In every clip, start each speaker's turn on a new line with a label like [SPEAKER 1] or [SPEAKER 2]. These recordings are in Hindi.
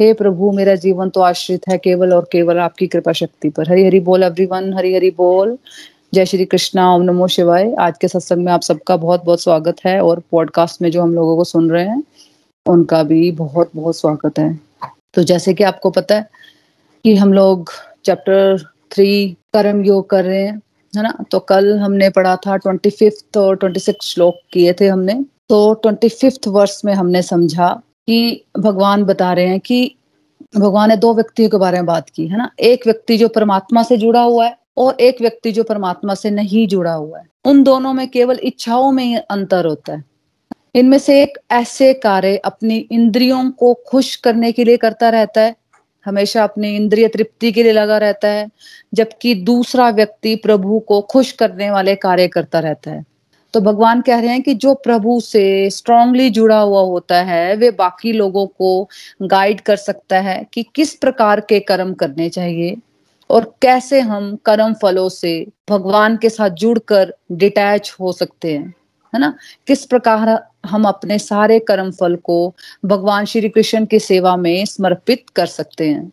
[SPEAKER 1] हे प्रभु, मेरा जीवन तो आश्रित है केवल और केवल आपकी कृपा शक्ति पर। हरी हरी बोल एवरीवन हरी हरी बोल। जय श्री कृष्णा, ओम नमो शिवाय। आज के सत्संग में आप सबका बहुत बहुत स्वागत है और पॉडकास्ट में जो हम लोगों को सुन रहे हैं, उनका भी बहुत बहुत स्वागत है। तो जैसे कि आपको पता है कि हम लोग चैप्टर थ्री कर्म योग कर रहे हैं, है ना? तो कल हमने पढ़ा था ट्वेंटी फिफ्थ और ट्वेंटी सिक्स श्लोक किए थे हमने। तो ट्वेंटी फिफ्थ वर्ष में हमने समझा कि भगवान बता रहे हैं कि भगवान ने दो व्यक्तियों के बारे में बात की, है ना? एक व्यक्ति जो परमात्मा से जुड़ा हुआ है और एक व्यक्ति जो परमात्मा से नहीं जुड़ा हुआ है। उन दोनों में केवल इच्छाओं में ही अंतर होता है। इनमें से एक ऐसे कार्य अपनी इंद्रियों को खुश करने के लिए करता रहता है, हमेशा अपनी इंद्रिय तृप्ति के लिए लगा रहता है, जबकि दूसरा व्यक्ति प्रभु को खुश करने वाले कार्य करता रहता है। तो भगवान कह रहे हैं कि जो प्रभु से स्ट्रांगली जुड़ा हुआ होता है, वे बाकी लोगों को गाइड कर सकता है कि किस प्रकार के कर्म करने चाहिए और कैसे हम कर्म फलों से भगवान के साथ जुड़कर डिटैच हो सकते हैं, है ना? किस प्रकार हम अपने सारे कर्म फल को भगवान श्री कृष्ण की सेवा में समर्पित कर सकते हैं।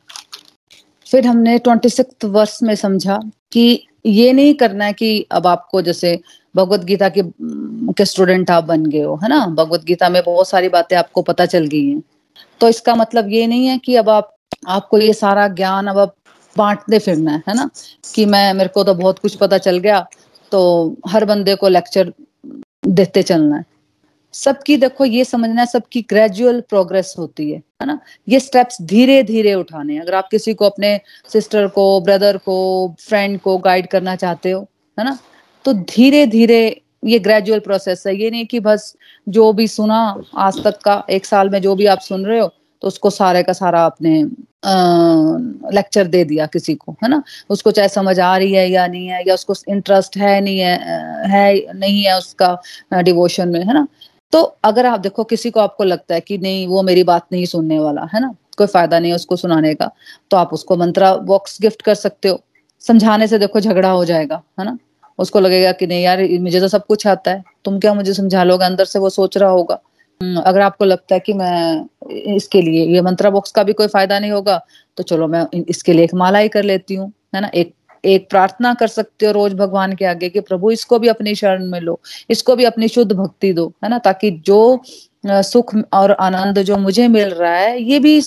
[SPEAKER 1] फिर हमने ट्वेंटी सिक्स वर्ष में समझा कि ये नहीं करना है कि अब आपको जैसे भगवत गीता के, के स्टूडेंट आप बन गए हो है ना? भगवत गीता में बहुत सारी बातें आपको पता चल गई हैं। तो इसका मतलब ये नहीं है कि अब आप आपको ये सारा ज्ञान अब आप बांटते फिरना है है ना? कि मैं मेरे को तो बहुत कुछ पता चल गया तो हर बंदे को लेक्चर देते चलना है। सबकी देखो, ये समझना है, सबकी ग्रेजुअल प्रोग्रेस होती है है ना? ये स्टेप्स धीरे धीरे उठाने अगर आप किसी को अपने सिस्टर को ब्रदर को फ्रेंड को गाइड करना चाहते हो, है ना? तो धीरे धीरे ये ग्रेजुअल प्रोसेस है। ये नहीं कि बस जो भी सुना, आज तक का, एक साल में जो भी आप सुन रहे हो तो उसको सारे का सारा आपने लेक्चर दे दिया किसी को, है ना? उसको चाहे समझ आ रही है या नहीं है, या उसको इंटरेस्ट है नहीं है है नहीं है उसका डिवोशन में, है ना? तो अगर आप देखो किसी को आपको लगता है कि नहीं वो मेरी बात नहीं सुनने वाला है ना? कोई फ़ायदा नहीं है उसको सुनाने का। तो आप उसको मंत्रा बॉक्स गिफ्ट कर सकते हो। समझाने से देखो झगड़ा हो जाएगा है ना? उसको लगेगा कि नहीं यार मुझे तो सब कुछ आता है। तुम क्या मुझे समझा लोगे? अंदर से वो सोच रहा होगा। हम्म, अगर आपको लगता है कि मैं इसके लिए ये मंत्रा बॉक्स का भी कोई फ़ायदा नहीं होगा तो चलो मैं इसके लिए एक माला ही कर लेती हूँ है ना? एक एक प्रार्थना कर सकते हो रोज भगवान के आगे कि प्रभु, इसको भी अपनी शरण में लो, इसको भी अपनी शुद्ध भक्ति दो, है ना? ताकि जो सुख और आनंद जो मुझे मिल रहा है, ये भी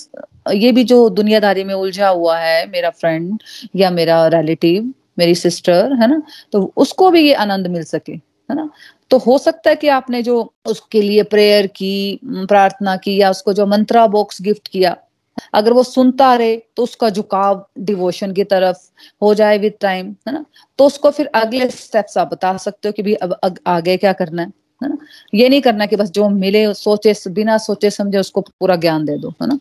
[SPEAKER 1] ये भी जो दुनियादारी में उलझा हुआ है मेरा फ्रेंड या मेरा रिलेटिव मेरी सिस्टर है ना? तो उसको भी ये आनंद मिल सके, है ना? तो हो सकता है कि आपने जो उसके लिए प्रेयर की प्रार्थना की या उसको जो मंत्रा बॉक्स गिफ्ट किया अगर वो सुनता रहे तो उसका झुकाव डिवोशन की तरफ़ हो जाए विद टाइम है ना? तो उसको फिर अगले स्टेप्स आप बता सकते हो कि भी अब आगे क्या करना है है ना? ये नहीं करना कि बस जो मिले, सोचे, बिना सोचे समझे उसको पूरा ज्ञान दे दो, है ना?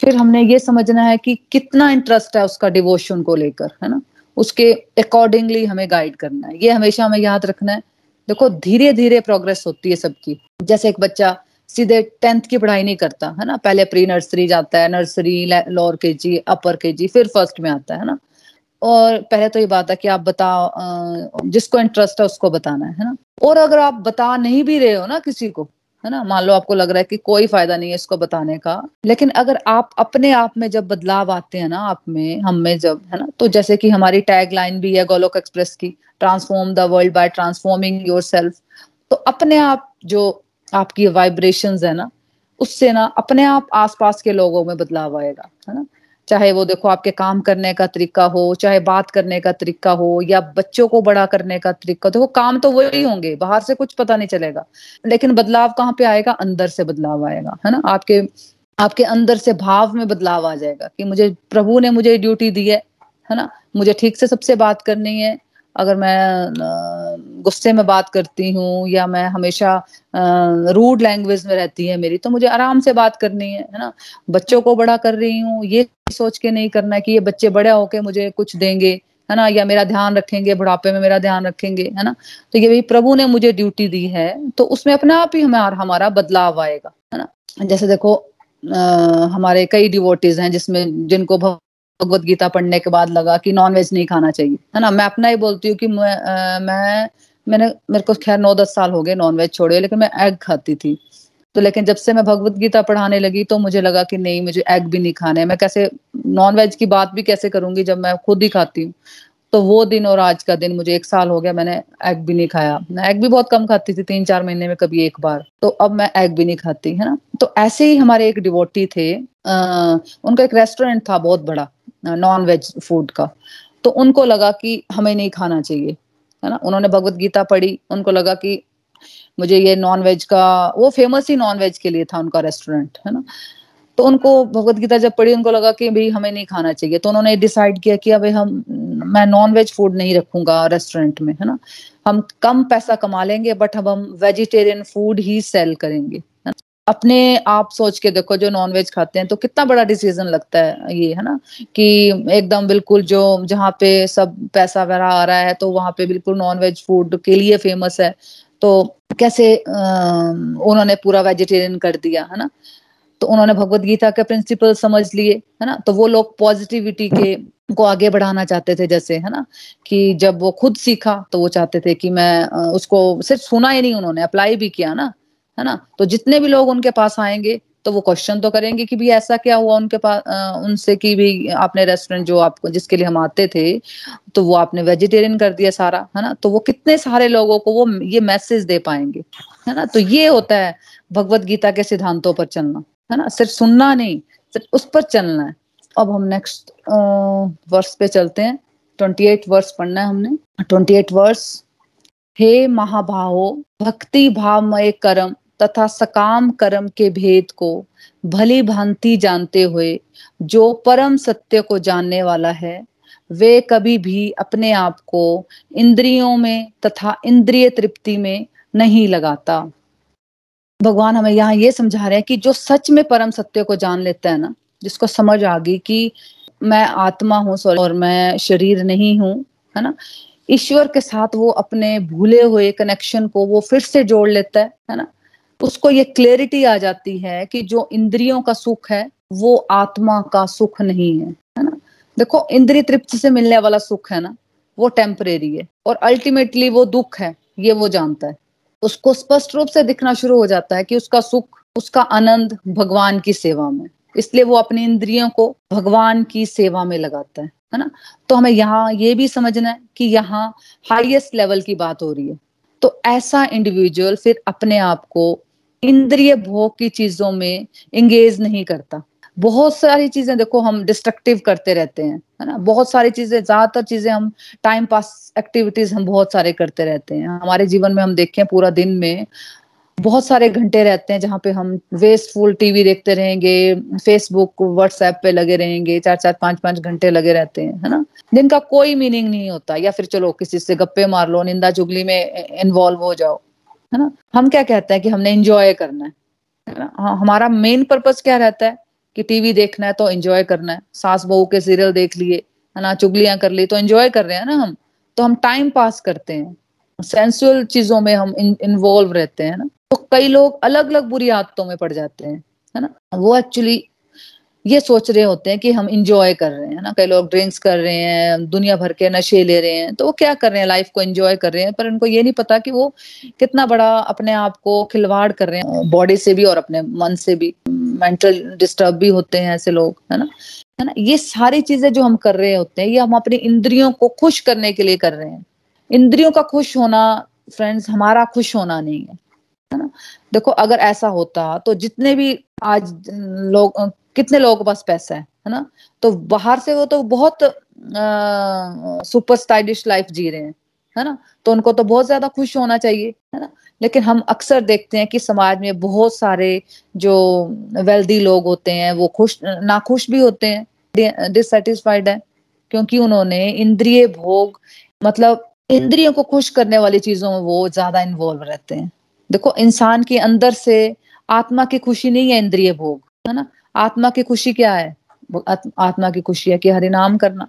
[SPEAKER 1] फिर हमने ये समझना है कि कितना इंटरेस्ट है उसका डिवोशन को लेकर, है ना? उसके अकॉर्डिंगली हमें गाइड करना है। ये हमेशा हमें याद रखना है। देखो धीरे धीरे प्रोग्रेस होती है सबकी। जैसे एक बच्चा सीधे टेंथ की पढ़ाई नहीं करता, है ना? पहले प्री नर्सरी जाता है, नर्सरी लोअर के जी अपर के जी फिर फ़र्स्ट में आता है ना? और पहले तो ये बात है कि आप बताओ जिसको इंटरेस्ट है उसको बताना है ना? और अगर आप बता नहीं भी रहे हो ना किसी को, है ना? मान लो आपको लग रहा है कि कोई फ़ायदा नहीं है इसको बताने का, लेकिन अगर आप अपने आप में जब बदलाव आते हैं ना आप में, हम में जब, है ना? तो जैसे कि हमारी टैग लाइन भी है गोलोक एक्सप्रेस की transform the world by transforming your तो अपने आप जो आपकी वाइब्रेशंस है ना, उससे ना अपने आप आसपास के लोगों में बदलाव आएगा, है ना? चाहे वो देखो आपके काम करने का तरीका हो, चाहे बात करने का तरीका हो, या बच्चों को बड़ा करने का तरीका, देखो काम तो वही होंगे, बाहर से कुछ पता नहीं चलेगा, लेकिन बदलाव कहाँ पे आएगा? अंदर से बदलाव आएगा, है ना? आपके आपके अंदर से भाव में बदलाव आ जाएगा कि मुझे, प्रभु ने मुझे ड्यूटी दी है है ना? मुझे ठीक से सबसे बात करनी है, अगर मैं गुस्से में बात करती हूँ या मैं हमेशा रूड लैंग्वेज में रहती है मेरी तो मुझे आराम से बात करनी है है ना? बच्चों को बड़ा कर रही हूँ ये सोच के नहीं करना कि ये बच्चे बड़े होके मुझे कुछ देंगे है ना? या मेरा ध्यान रखेंगे बुढ़ापे में मेरा ध्यान रखेंगे है ना? तो ये भी प्रभु ने मुझे ड्यूटी दी है तो उसमें अपने आप ही हमारा हमारा बदलाव आएगा है ना? जैसे देखो आ, हमारे कई डिवोटीज हैं जिसमें जिनको भगवत गीता पढ़ने के बाद लगा कि नॉन वेज नहीं खाना चाहिए है ना? मैं अपना ही बोलती हूँ कि मैं आ, मैं मैंने मेरे को खैर नौ दस साल हो गए नॉन वेज छोड़े लेकिन मैं एग खाती थी। तो लेकिन जब से मैं भगवत गीता पढ़ाने लगी तो मुझे लगा कि नहीं मुझे एग भी नहीं खाने मैं कैसे नॉन वेज की बात भी कैसे करूँगी जब मैं खुद ही खाती हूँ? तो वो दिन और आज का दिन मुझे एक साल हो गया मैंने एग भी नहीं खाया। मैं एग भी बहुत कम खाती थी तीन चार महीने में कभी एक बार। तो अब मैं एग भी नहीं खाती है ना? तो ऐसे ही हमारे एक डिवोटी थे आ, उनका एक रेस्टोरेंट था बहुत बड़ा नॉन वेज फ़ूड का। तो उनको लगा कि हमें नहीं खाना चाहिए। है ना? उन्होंने भगवत गीता पढ़ी, उनको लगा कि मुझे ये नॉन वेज का, वो फ़ेमस ही नॉन वेज के लिए था उनका रेस्टोरेंट है ना? तो उनको भगवत गीता जब पढ़ी, उनको लगा कि भाई हमें नहीं खाना चाहिए। तो उन्होंने डिसाइड किया कि अभी हम, मैं नॉन वेज फ़ूड नहीं रखूँगा रेस्टोरेंट में, है ना? हम कम पैसा कमा लेंगे बट अब हम वेजिटेरियन फ़ूड ही सेल करेंगे। अपने आप सोच के देखो, जो नॉन वेज खाते हैं तो कितना बड़ा डिसीज़न लगता है ये, है ना? कि एकदम बिल्कुल जो, जहाँ पे सब पैसा वगैरह आ रहा है तो वहाँ पे बिल्कुल नॉन वेज फ़ूड के लिए फ़ेमस है। तो कैसे उन्होंने पूरा वेजिटेरियन कर दिया, है ना? तो उन्होंने भगवत गीता के प्रिंसिपल समझ लिए, है ना? तो वो लोग पॉजिटिविटी के को आगे बढ़ाना चाहते थे जैसे, है ना? कि जब वो खुद सीखा तो वो चाहते थे कि मैं उसको सिर्फ़ सुना ही नहीं उन्होंने अप्लाई भी किया ना? है ना? तो जितने भी लोग उनके पास आएँगे तो वो क्वेश्चन तो करेंगे कि भी ऐसा क्या हुआ उनके पास उनसे कि भी आपने रेस्टोरेंट जो आपको, जिसके लिए हम आते थे तो वो आपने वेजिटेरियन कर दिया सारा, है ना? तो वो कितने सारे लोगों को वो ये मैसेज दे पाएँगे, है ना? तो ये होता है भगवत गीता के सिद्धांतों पर चलना, है ना? सिर्फ़ सुनना नहीं, सिर्फ़ उस पर चलना है। अब हम नेक्स्ट वर्ष पे चलते हैं। ट्वेंटी एट वर्ष पढ़ना है हमने। ट्वेंटी एट वर्ष हे महाभाहो भक्ति भावमय कर्म तथा सकाम कर्म के भेद को भली भांति जानते हुए, जो परम सत्य को जानने वाला है, वे कभी भी अपने आप को इंद्रियों में तथा इंद्रिय तृप्ति में नहीं लगाता। भगवान हमें यहाँ ये समझा रहे हैं कि जो सच में परम सत्य को जान लेता है ना, जिसको समझ आ गई कि मैं आत्मा हूँ और मैं शरीर नहीं हूँ, है ना? ईश्वर के साथ वो अपने भूले हुए कनेक्शन को वो फिर से जोड़ लेता है है ना? उसको ये क्लैरिटी आ जाती है कि जो इंद्रियों का सुख है, वो आत्मा का सुख नहीं है है ना? देखो, इंद्रिय तृप्ति से मिलने वाला सुख है ना, वो टेम्परेरी है और अल्टीमेटली वो दुख है, ये वो जानता है। उसको स्पष्ट रूप से दिखना शुरू हो जाता है कि उसका सुख, उसका आनंद भगवान की सेवा में। इसलिए वो अपनी इंद्रियों को भगवान की सेवा में लगाता है है ना? तो हमें यहाँ ये भी समझना है कि यहाँ हाईएस्ट लेवल की बात हो रही है। तो ऐसा इंडिविजुअल फिर अपने आप को इंद्रिय भोग की चीज़ों में इंगेज नहीं करता। बहुत सारी चीज़ें देखो हम डिस्ट्रक्टिव करते रहते हैं, है ना? बहुत सारी चीज़ें, ज़्यादातर चीज़ें हम टाइम पास एक्टिविटीज़ हम बहुत सारे करते रहते हैं। हमारे जीवन में हम देखें, पूरा दिन में बहुत सारे घंटे रहते हैं जहाँ पे हम वेस्टफुल टीवी देखते रहेंगे फेसबुक व्हाट्सएप पे लगे रहेंगे चार चार पाँच पाँच घंटे लगे रहते हैं, है ना? जिनका कोई मीनिंग नहीं होता, या फिर चलो किसी से गप्पे मार लो, निंदा चुगली में इन्वॉल्व हो जाओ, है ना? हम क्या कहते हैं कि हमने इंजॉय करना है ना? हाँ हमारा मेन पर्पज क्या रहता है? कि टीवी देखना है तो एंजॉय करना है, सास बहू के सीरियल देख लिए, है ना? चुगलियाँ कर ली तो एंजॉय कर रहे हैं ना हम? तो हम टाइम पास करते हैं सेंसुअल चीज़ों में हम इन्वॉल्व रहते हैं ना? तो कई लोग अलग अलग बुरी आदतों में पड़ जाते हैं, है ना? वो एक्चुअली ये सोच रहे होते हैं कि हम इंजॉय कर रहे हैं ना? कई लोग ड्रिंक्स कर रहे हैं, दुनिया भर के नशे ले रहे हैं तो वो क्या कर रहे हैं? लाइफ को एंजॉय कर रहे हैं, पर उनको ये नहीं पता कि वो कितना बड़ा अपने आप को खिलवाड़ कर रहे हैं बॉडी से भी और अपने मन से भी मेंटल डिस्टर्ब भी होते हैं ऐसे लोग, है ना? है ना? ये सारी चीज़ें जो हम कर रहे होते हैं, ये हम अपनी इंद्रियों को खुश करने के लिए कर रहे हैं। इंद्रियों का खुश होना फ्रेंड्स हमारा खुश होना नहीं है। है ना? देखो, अगर ऐसा होता तो जितने भी आज लोग, कितने लोगों के पास पैसा है है ना? तो बाहर से वो तो बहुत सुपर स्टाइलिश लाइफ जी रहे हैं, है ना? तो उनको तो बहुत ज़्यादा खुश होना चाहिए, है ना? लेकिन हम अक्सर देखते हैं कि समाज में बहुत सारे जो वेल्दी लोग होते हैं, वो खुश, नाखुश भी होते हैं डिससेटिस्फाइड है, क्योंकि उन्होंने इंद्रिय भोग मतलब इंद्रियों को खुश करने वाली चीज़ों में वो ज़्यादा इन्वॉल्व रहते हैं। देखो, इंसान के अंदर से आत्मा की खुशी नहीं है इंद्रिय भोग, है ना? आत्मा की खुशी क्या है? आत्मा की खुशी है कि हरि नाम करना,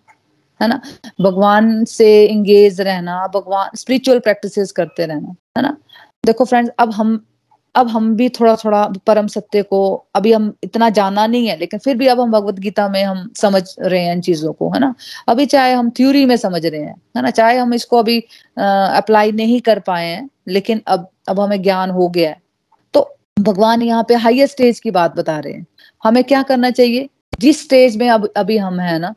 [SPEAKER 1] है ना? भगवान से इंगेज रहना, भगवान स्पिरिचुअल प्रैक्टिसेस करते रहना, है ना? देखो फ्रेंड्स अब हम अब हम भी थोड़ा थोड़ा परम सत्य को अभी हम इतना जाना नहीं है, लेकिन फिर भी अब हम भगवत गीता में हम समझ रहे हैं इन चीज़ों को, है ना? अभी चाहे हम थ्योरी में समझ रहे हैं, है ना? चाहे हम इसको अभी अप्लाई नहीं कर पाए हैं, लेकिन अब अब हमें ज्ञान हो गया है। तो भगवान यहाँ पे हाइयर स्टेज की बात बता रहे हैं। हमें क्या करना चाहिए? जिस स्टेज में अब, अभी हम है ना,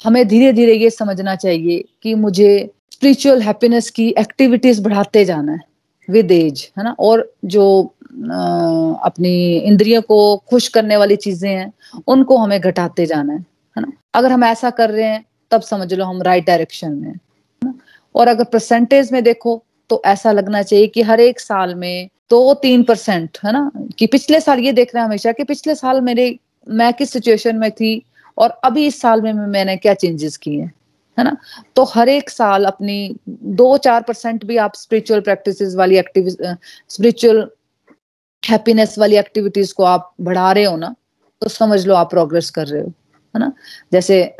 [SPEAKER 1] हमें धीरे धीरे ये समझना चाहिए कि मुझे स्पिरिचुअल हैप्पीनेस की एक्टिविटीज़ बढ़ाते जाना है विद एज है ना? और जो अपनी इंद्रियों को खुश करने वाली चीज़ें हैं, उनको हमें घटाते जाना है है ना? अगर हम ऐसा कर रहे हैं, तब समझ लो हम राइट डायरेक्शन में और अगर परसेंटेज में देखो तो ऐसा लगना चाहिए कि हर एक साल में दो तीन परसेंट, है ना? कि पिछले साल ये देख रहे हैं हमेशा कि पिछले साल मेरे, मैं किस सिचुएशन में थी और अभी इस साल में मैंने क्या चेंजेस किए हैं, है ना? तो हर एक साल अपनी दो चार परसेंट भी आप स्पिरिचुअल प्रैक्टिसेस वाली एक्टिव स्पिरिचुअल हैप्पीनेस वाली एक्टिविटीज़ को आप बढ़ा रहे हो ना तो समझ लो आप प्रोग्रेस कर रहे हो, है ना? जैसे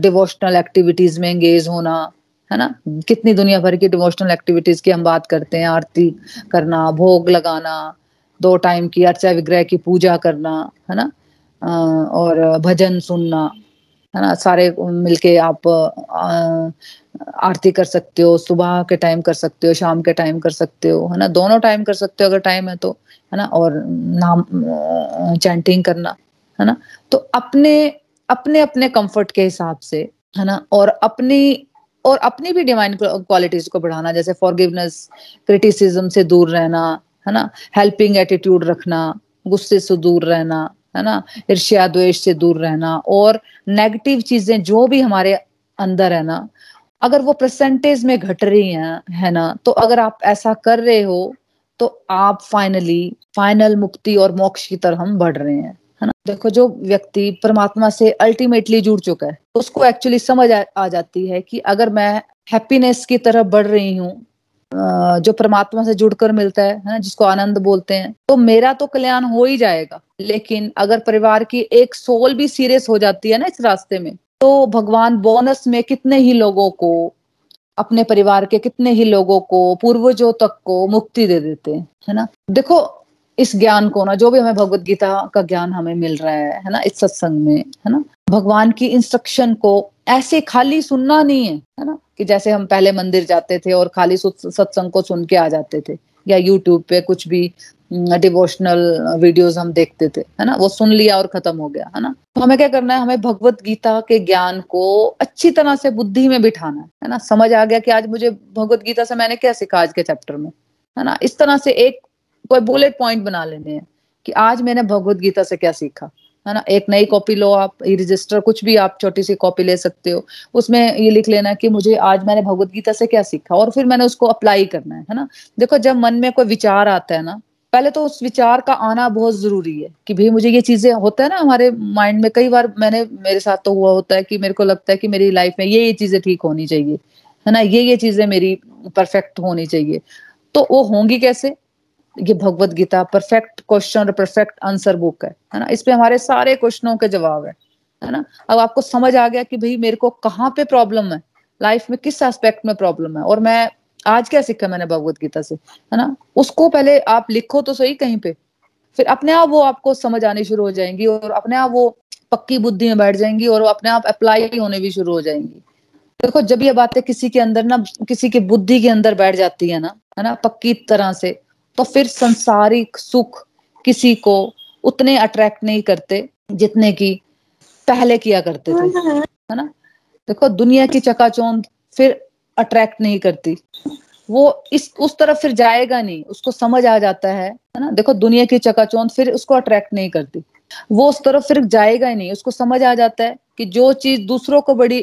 [SPEAKER 1] डिवोशनल एक्टिविटीज़ में एंगेज होना, है ना? कितनी दुनिया भर की डिवोशनल एक्टिविटीज़ की हम बात करते हैं, आरती करना, भोग लगाना, दो टाइम की अर्चा विग्रह की पूजा करना, है ना? और भजन सुनना, है ना? सारे मिलके आप आरती कर सकते हो, सुबह के टाइम कर सकते हो, शाम के टाइम कर सकते हो, है ना? दोनों टाइम कर सकते हो अगर टाइम है तो है ना? और नाम चैंटिंग करना, है ना? तो अपने अपने अपने कंफर्ट के हिसाब से, है ना? और अपनी और अपनी भी डिवाइन क्वालिटीज को बढ़ाना, जैसे फॉरगिवनेस क्रिटिसिज्म से दूर रहना, है ना? हेल्पिंग एटीट्यूड रखना, गुस्से से दूर रहना, है ना? ईर्ष्या, द्वेष से दूर रहना, और नेगेटिव चीज़ें जो भी हमारे अंदर है ना अगर वो परसेंटेज में घट रही हैं है ना तो अगर आप ऐसा कर रहे हो तो आप फाइनली फाइनल मुक्ति और मोक्ष की तरह हम बढ़ रहे हैं है ना। देखो जो व्यक्ति परमात्मा से अल्टीमेटली जुड़ चुका है उसको एक्चुअली समझ आ, आ जाती है कि अगर मैं हैप्पीनेस की तरफ़ बढ़ रही हूँ जो परमात्मा से जुड़कर मिलता है ना जिसको आनंद बोलते हैं तो मेरा तो कल्याण हो ही जाएगा। लेकिन अगर परिवार की एक सोल भी सीरियस हो जाती है ना इस रास्ते में तो भगवान बोनस में कितने ही लोगों को, अपने परिवार के कितने ही लोगों को, पूर्वजों तक को मुक्ति दे देते हैं ना? देखो, इस ज्ञान को ना, जो भी हमें भगवत गीता का ज्ञान हमें मिल रहा है है ना, इस सत्संग में, है ना? भगवान की इंस्ट्रक्शन को ऐसे खाली सुनना नहीं है है ना? कि जैसे हम पहले मंदिर जाते थे और खाली सत्संग को सुन के आ जाते थे, या यूट्यूब पे कुछ भी डिवोशनल वीडियोस हम देखते थे, है ना? वो सुन लिया और खत्म हो गया, है ना? तो हमें क्या करना है? हमें भगवत गीता के ज्ञान को अच्छी तरह से बुद्धि में बिठाना है है ना? समझ आ गया कि आज मुझे भगवत गीता से मैंने क्या सीखा आज के चैप्टर में, है ना? इस तरह से एक कोई बुलेट पॉइंट बना लेने हैं कि आज मैंने भगवत गीता से क्या सीखा, है ना? एक नई कॉपी लो आप रजिस्टर कुछ भी आप छोटी सी कॉपी ले सकते हो, उसमें ये लिख लेना है कि मुझे आज मैंने भगवत गीता से क्या सीखा और फिर मैंने उसको अप्लाई करना है है ना? देखो, जब मन में कोई विचार आता है ना पहले तो उस विचार का आना बहुत ज़रूरी है कि भाई मुझे ये चीज़ें होता है ना हमारे माइंड में, कई बार मैंने, मेरे साथ तो हुआ होता है कि मेरे को लगता है कि मेरी लाइफ में ये ये चीज़ें ठीक होनी चाहिए, है ना? ये ये चीज़ें मेरी परफेक्ट होनी चाहिए। तो वो होंगी कैसे? ये भगवत गीता परफेक्ट क्वेश्चन और परफेक्ट आंसर बुक है है ना? इसमें हमारे सारे क्वेश्चनों के जवाब है है ना? अब आपको समझ आ गया कि भाई मेरे को कहाँ पे प्रॉब्लम है? लाइफ में किस एस्पेक्ट में प्रॉब्लम है? और मैं आज क्या सीखा मैंने भगवत गीता से? है ना? उसको पहले आप लिखो तो सही कहीं पे। फिर अपने आप वो आपको समझ आनी शुरू हो जाएँगी और अपने आप वो पक्की बुद्धि में बैठ जाएँगी और अपने आप अप्लाई होने भी शुरू हो जाएँगी। देखो जब ये बातें किसी के अंदर ना किसी की बुद्धि के अंदर बैठ जाती है ना है ना पक्की तरह से तो फिर संसारिक सुख किसी को उतने अट्रैक्ट नहीं करते जितने की पहले किया करते थे। है ना? देखो दुनिया की चकाचौंध फिर अट्रैक्ट नहीं करती। वो इस, उस तरफ़ फिर जाएगा नहीं, उसको समझ आ जाता है है ना? देखो, दुनिया की चकाचौंध फिर उसको अट्रैक्ट नहीं करती। वो उस तरफ़ फिर जाएगा ही नहीं, उसको समझ आ जाता है कि जो चीज़ दूसरों को बड़ी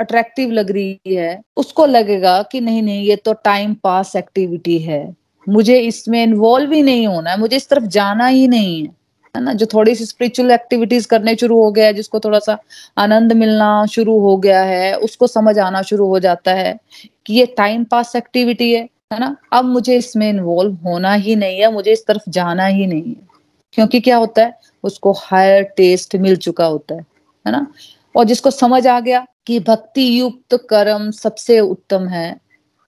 [SPEAKER 1] अट्रैक्टिव लग रही है, उसको लगेगा कि नहीं नहीं, ये तो टाइम पास एक्टिविटी है। मुझे इसमें इन्वॉल्व ही नहीं होना है, मुझे इस तरफ़ जाना ही नहीं है। है ना, जो थोड़ी सी स्पिरिचुअल एक्टिविटीज़ करने शुरू हो गया है, जिसको थोड़ा सा आनंद मिलना शुरू हो गया है, उसको समझ आना शुरू हो जाता है कि ये टाइम पास एक्टिविटी है है ना? अब मुझे इसमें इन्वॉल्व होना ही नहीं है, मुझे इस तरफ़ जाना ही नहीं है। क्योंकि क्या होता है, उसको हायर टेस्ट मिल चुका होता है है ना? और जिसको समझ आ गया कि भक्ति युक्त कर्म सबसे उत्तम है,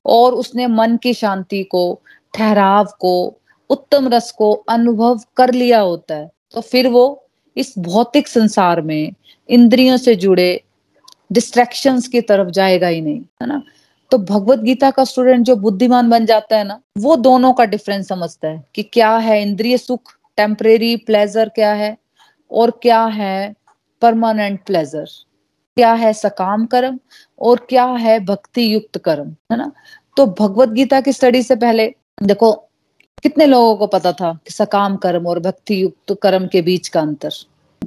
[SPEAKER 1] और उसने मन की शांति को, ठहराव को, उत्तम रस को अनुभव कर लिया होता है तो फिर वो इस भौतिक संसार में इंद्रियों से जुड़े डिस्ट्रैक्शंस की तरफ़ जाएगा ही नहीं, है ना? तो भगवत गीता का स्टूडेंट जो बुद्धिमान बन जाता है ना, वो दोनों का डिफरेंस समझता है कि क्या है इंद्रिय सुख टेम्परेरी प्लेजर क्या है और क्या है परमानेंट प्लेजर क्या है सकाम कर्म और क्या है भक्ति युक्त कर्म, है ना? तो भगवत गीता की स्टडी से पहले, देखो कितने लोगों को पता था कि सकाम कर्म और भक्ति युक्त कर्म के बीच का अंतर?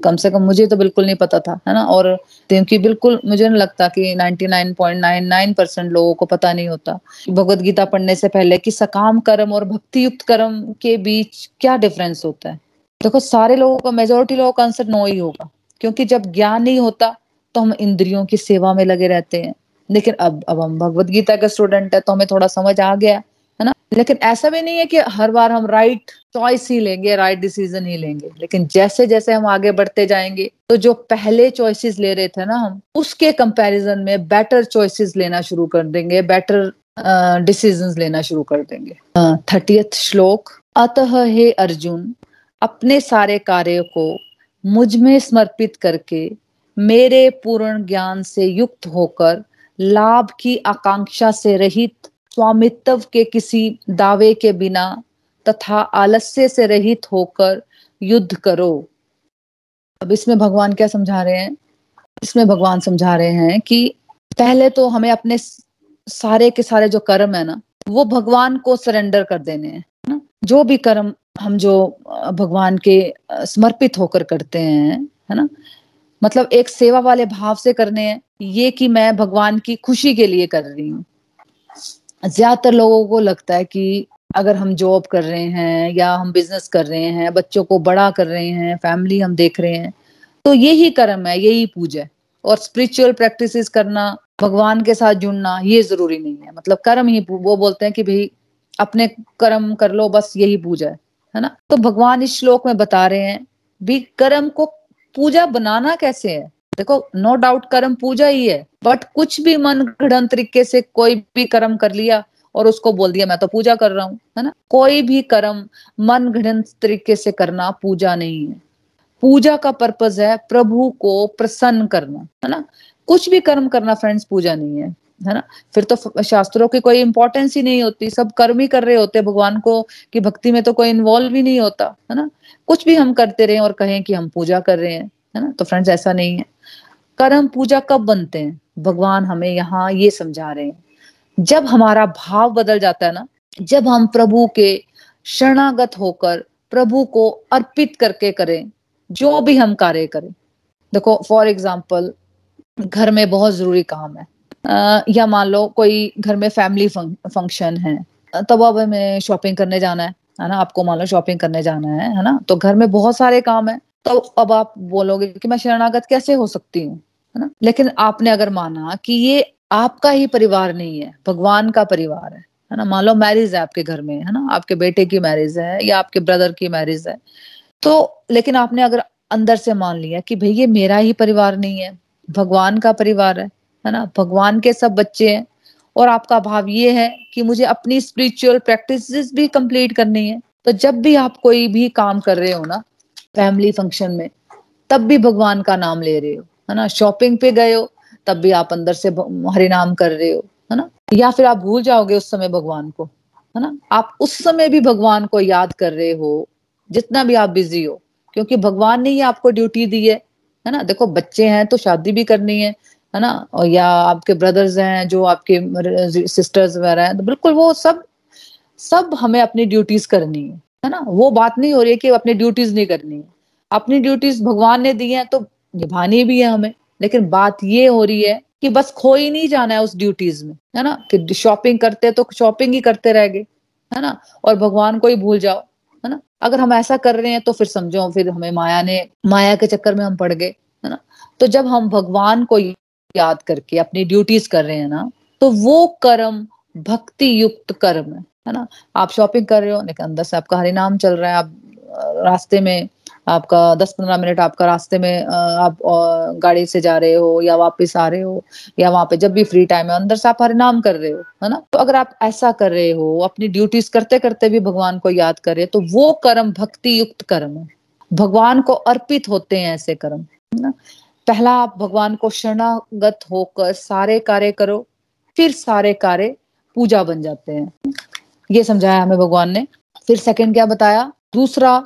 [SPEAKER 1] कम से कम मुझे तो बिल्कुल नहीं पता था, है ना? और क्योंकि बिल्कुल मुझे नहीं लगता कि 99.99 परसेंट लोगों को पता नहीं होता। भगवत गीता पढ़ने से पहले कि सकाम कर्म और भक्ति युक्त कर्म के बीच क्या डिफरेंस होता है? देखो, सारे लोगों का मेजोरिटी लोगों का आंसर नो ही होगा। क्योंकि जब ज्ञान नहीं होता तो हम इंद्रियों की सेवा में लगे रहते हैं। लेकिन अब अब हम भगवत गीता का स्टूडेंट है तो हमें थोड़ा समझ आ गया। है ना? लेकिन ऐसा भी नहीं है कि हर बार हम राइट चॉइस ही लेंगे राइट डिसीज़न ही लेंगे। लेकिन जैसे जैसे हम आगे बढ़ते जाएँगे तो जो पहले चॉइसेस ले रहे थे ना हम, उसके कंपैरिजन में बेटर चॉइसेस लेना शुरू कर देंगे बेटर डिसीजंस लेना शुरू कर देंगे। थर्टियथ श्लोक, अतः हे अर्जुन, अपने सारे कार्य को मुझमें समर्पित करके मेरे पूर्ण ज्ञान से युक्त होकर लाभ की आकांक्षा से रहित स्वामित्व के किसी दावे के बिना तथा आलस्य से रहित होकर युद्ध करो। अब इसमें भगवान क्या समझा रहे हैं? इसमें भगवान समझा रहे हैं कि पहले तो हमें अपने सारे के सारे जो कर्म है ना, वो भगवान को सरेंडर कर देने हैं ना? जो भी कर्म हम जो भगवान के समर्पित होकर करते हैं, है ना? मतलब एक सेवा वाले भाव से करने हैं, ये कि मैं भगवान की खुशी के लिए कर रही हूँ। ज़्यादातर लोगों को लगता है कि अगर हम जॉब कर रहे हैं या हम बिज़नेस कर रहे हैं, बच्चों को बड़ा कर रहे हैं फैमिली हम देख रहे हैं तो यही कर्म है, यही पूजा है। और स्पिरिचुअल प्रैक्टिस करना, भगवान के साथ जुड़ना, ये ज़रूरी नहीं है। मतलब कर्म ही, वो बोलते हैं कि भाई, अपने कर्म कर लो, बस यही पूजा है है ना? तो भगवान इस श्लोक में बता रहे हैं भी कर्म को पूजा बनाना कैसे है? देखो नो डाउट कर्म पूजा ही है बट कुछ भी मन गढ़ तरीके से कोई भी कर्म कर लिया और उसको बोल दिया, मैं तो पूजा कर रहा हूँ, है ना? कोई भी कर्म मन गढ़ तरीके से करना पूजा नहीं है। पूजा का पर्पज है प्रभु को प्रसन्न करना, है ना? कुछ भी कर्म करना फ्रेंड्स पूजा नहीं है है ना? फिर तो शास्त्रों की कोई इंपॉर्टेंस ही नहीं होती, सब कर्म ही कर रहे होते भगवान को कि भक्ति में तो कोई इन्वॉल्व ही नहीं होता, है ना? कुछ भी हम करते रहे और कहें कि हम पूजा कर रहे हैं, है ना? तो फ्रेंड्स ऐसा नहीं है। कर्म पूजा कब बनते हैं? भगवान हमें यहाँ ये समझा रहे हैं। जब हमारा भाव बदल जाता है ना जब हम प्रभु के शरणागत होकर प्रभु को अर्पित करके करें जो भी हम कार्य करें। देखो फॉर एग्ज़ाम्पल घर में बहुत ज़रूरी काम है। आ, या मान लो कोई घर में फैमिली फ़ंक्शन है तब अब हमें शॉपिंग करने जाना है है ना? आपको मान लो शॉपिंग करने जाना है है ना? तो घर में बहुत सारे काम है तो अब आप बोलोगे कि मैं शरणागत कैसे हो सकती हूँ? है ना? लेकिन आपने अगर माना कि ये आपका ही परिवार नहीं है, भगवान का परिवार है है ना? मान लो मैरिज है आपके घर में, है ना? आपके बेटे की मैरिज है या आपके ब्रदर की मैरिज है। तो लेकिन आपने अगर अंदर से मान लिया कि भाई ये मेरा ही परिवार नहीं है, भगवान का परिवार है है ना? भगवान के सब बच्चे हैं और आपका भाव ये है कि मुझे अपनी स्पिरिचुअल प्रैक्टिस भी कंप्लीट करनी है तो जब भी आप कोई भी काम कर रहे हो ना फैमिली फ़ंक्शन में, तब भी भगवान का नाम ले रहे हो। है ना? शॉपिंग पे गए हो, तब भी आप अंदर से हरि नाम कर रहे हो, है ना? या फिर आप भूल जाओगे उस समय भगवान को, है ना? आप उस समय भी भगवान को याद कर रहे हो, जितना भी आप बिज़ी हो, क्योंकि भगवान ने ही आपको ड्यूटी दी है है ना? देखो, बच्चे हैं तो शादी भी करनी है है ना? और या आपके ब्रदर्स हैं, जो आपके सिस्टर्स वगैरह हैं तो बिल्कुल वो सब सब हमें अपनी ड्यूटीज़ करनी है है ना? वो बात नहीं हो रही है कि अपनी ड्यूटीज़ नहीं करनी है। अपनी ड्यूटीज़ भगवान ने दी है तो निभानी भी है हमें। लेकिन बात ये हो रही है कि बस खो ही नहीं जाना है उस ड्यूटीज़ में, है ना? कि शॉपिंग करते तो शॉपिंग ही करते रह गए, है ना? और भगवान को ही भूल जाओ, है ना? अगर हम ऐसा कर रहे हैं तो फिर समझो, फिर हमें माया ने, माया के चक्कर में हम पड़ गए, है ना? तो जब हम भगवान को याद करके अपनी ड्यूटीज़ कर रहे हैं ना तो वो कर्म, भक्ति युक्त कर्म, है है ना? आप शॉपिंग कर रहे हो लेकिन अंदर से आपका हरिनाम चल रहा है, आप रास्ते में आपका दस पंद्रह मिनट आपका रास्ते में आप गाड़ी से जा रहे हो या वापस आ रहे हो या वहाँ पे जब भी फ्री टाइम है, अंदर से आप हरिनाम कर रहे हो, है ना? तो अगर आप ऐसा कर रहे हो, अपनी ड्यूटीज़ करते करते भी भगवान को याद कर रहे हो तो वो कर्म भक्ति युक्त कर्म है। भगवान को अर्पित होते हैं ऐसे कर्म, है ना? पहला आप भगवान को शरणागत होकर सारे कार्य करो, फिर सारे कार्य पूजा बन जाते हैं। ये समझाया हमें भगवान ने। फिर सेकंड क्या बताया? दूसरा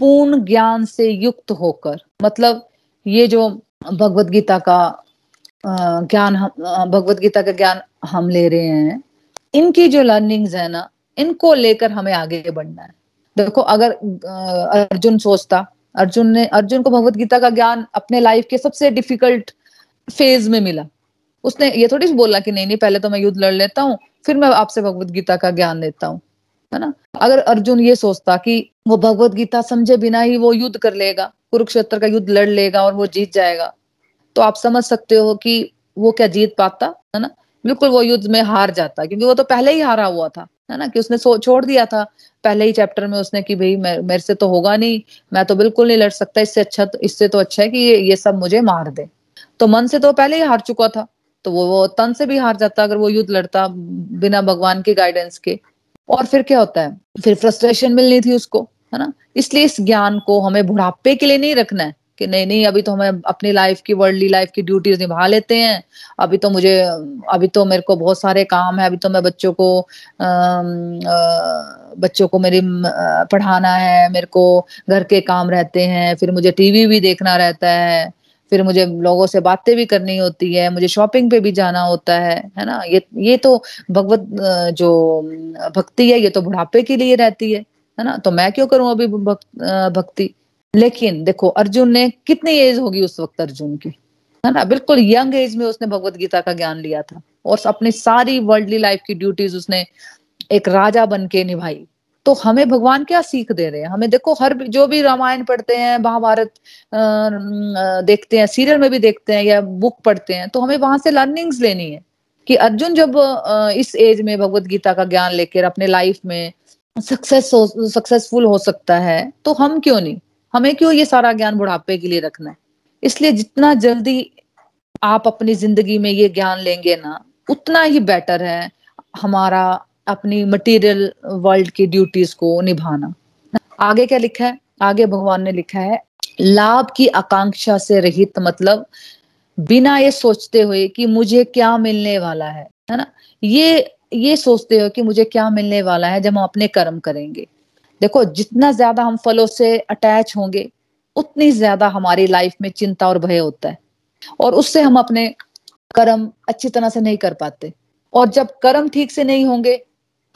[SPEAKER 1] पूर्ण ज्ञान से युक्त होकर मतलब ये जो भगवत गीता का ज्ञान हम भगवत गीता का ज्ञान हम ले रहे हैं, इनकी जो लर्निंग्स है ना, इनको लेकर हमें आगे बढ़ना है। देखो, अगर अर्जुन सोचता, अर्जुन ने, अर्जुन को भगवत गीता का ज्ञान अपने लाइफ के सबसे डिफ़िकल्ट फ़ेज़ में मिला। उसने ये थोड़ी बोला कि नहीं नहीं, पहले तो मैं युद्ध लड़ लेता हूँ, फिर मैं आपसे भगवत गीता का ज्ञान लेता हूँ। है ना? अगर अर्जुन ये सोचता कि वो भगवत गीता समझे बिना ही वो युद्ध कर लेगा कुरुक्षेत्र का युद्ध लड़ लेगा और वो जीत जाएगा तो आप समझ सकते हो कि वो क्या जीत पाता है ना? बिल्कुल वो युद्ध में हार जाता क्योंकि वो तो पहले ही हारा हुआ था है ना? कि उसने छोड़ दिया था पहले ही चैप्टर में उसने कि भाई मेरे से तो होगा नहीं मैं तो बिल्कुल नहीं लड़ सकता इससे अच्छा तो इससे तो अच्छा है कि ये ये सब मुझे मार दे। तो मन से तो पहले ही हार चुका था तो वो, वो तन से भी हार जाता अगर वो युद्ध लड़ता बिना भगवान के गाइडेंस के। और फिर क्या होता है? फिर फ्रस्ट्रेशन मिलनी थी उसको है ना? इसलिए इस ज्ञान को हमें बुढ़ापे के लिए नहीं रखना है कि नहीं नहीं अभी तो हमें अपनी लाइफ की वर्ल्डली लाइफ की ड्यूटीज़ निभा लेते हैं। अभी तो मुझे अभी तो मेरे को बहुत सारे काम है अभी तो मैं बच्चों को आ, आ, बच्चों को मेरी पढ़ाना है मेरे को घर के काम रहते हैं फिर मुझे टीवी भी देखना रहता है। फिर मुझे लोगों से बातें भी करनी होती है मुझे शॉपिंग पे भी जाना होता है है ना? ये ये तो भगवत जो भक्ति है ये तो बुढ़ापे के लिए रहती है है ना? तो मैं क्यों करूँ अभी भक, भक्ति? लेकिन देखो अर्जुन ने कितनी एज होगी उस वक्त अर्जुन की है ना? बिल्कुल यंग एज में उसने भगवत गीता का ज्ञान लिया था और अपनी सारी वर्ल्डली लाइफ की ड्यूटीज़ उसने एक राजा बन के निभाई। तो हमें भगवान क्या सीख दे रहे हैं? हमें देखो, हर जो भी रामायण पढ़ते हैं, महाभारत देखते हैं, सीरियल में भी देखते हैं या बुक पढ़ते हैं तो हमें वहाँ से लर्निंग्स लेनी है कि अर्जुन जब इस एज में भगवत गीता का ज्ञान लेकर अपने लाइफ में सक्सेस सक्सेसफुल हो सकता है तो हम क्यों नहीं? हमें क्यों ये सारा ज्ञान बुढ़ापे के लिए रखना है? इसलिए जितना जल्दी आप अपनी ज़िंदगी में ये ज्ञान लेंगे ना, उतना ही बेटर है हमारा अपनी मटेरियल वर्ल्ड की ड्यूटीज़ को निभाना। आगे क्या लिखा है? आगे भगवान ने लिखा है, लाभ की आकांक्षा से रहित मतलब बिना ये सोचते हुए कि मुझे क्या मिलने वाला है है ना? ये ये सोचते हो कि मुझे क्या मिलने वाला है जब हम अपने कर्म करेंगे। देखो, जितना ज़्यादा हम फलों से अटैच होंगे, उतनी ज़्यादा हमारी लाइफ में चिंता और भय होता है। और उससे हम अपने कर्म अच्छी तरह से नहीं कर पाते। और जब कर्म ठीक से नहीं होंगे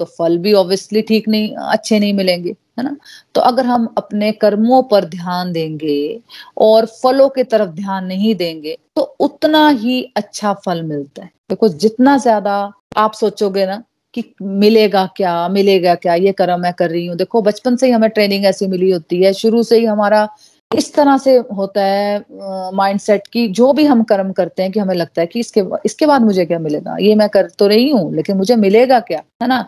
[SPEAKER 1] तो फल भी ऑब्वियसली ठीक नहीं, अच्छे नहीं मिलेंगे, है ना? तो अगर हम अपने कर्मों पर ध्यान देंगे और फलों की तरफ़ ध्यान नहीं देंगे तो उतना ही अच्छा फल मिलता है। देखो, जितना ज़्यादा आप सोचोगे ना कि मिलेगा क्या मिलेगा क्या, ये कर्म मैं कर रही हूँ। देखो, बचपन से ही हमें ट्रेनिंग ऐसी मिली होती है, शुरू से ही हमारा इस तरह से होता है माइंडसेट की जो भी हम कर्म करते हैं कि हमें लगता है कि इसके इसके बाद मुझे क्या मिलेगा? ये मैं कर तो रही हूँ, लेकिन मुझे मिलेगा क्या? है ना?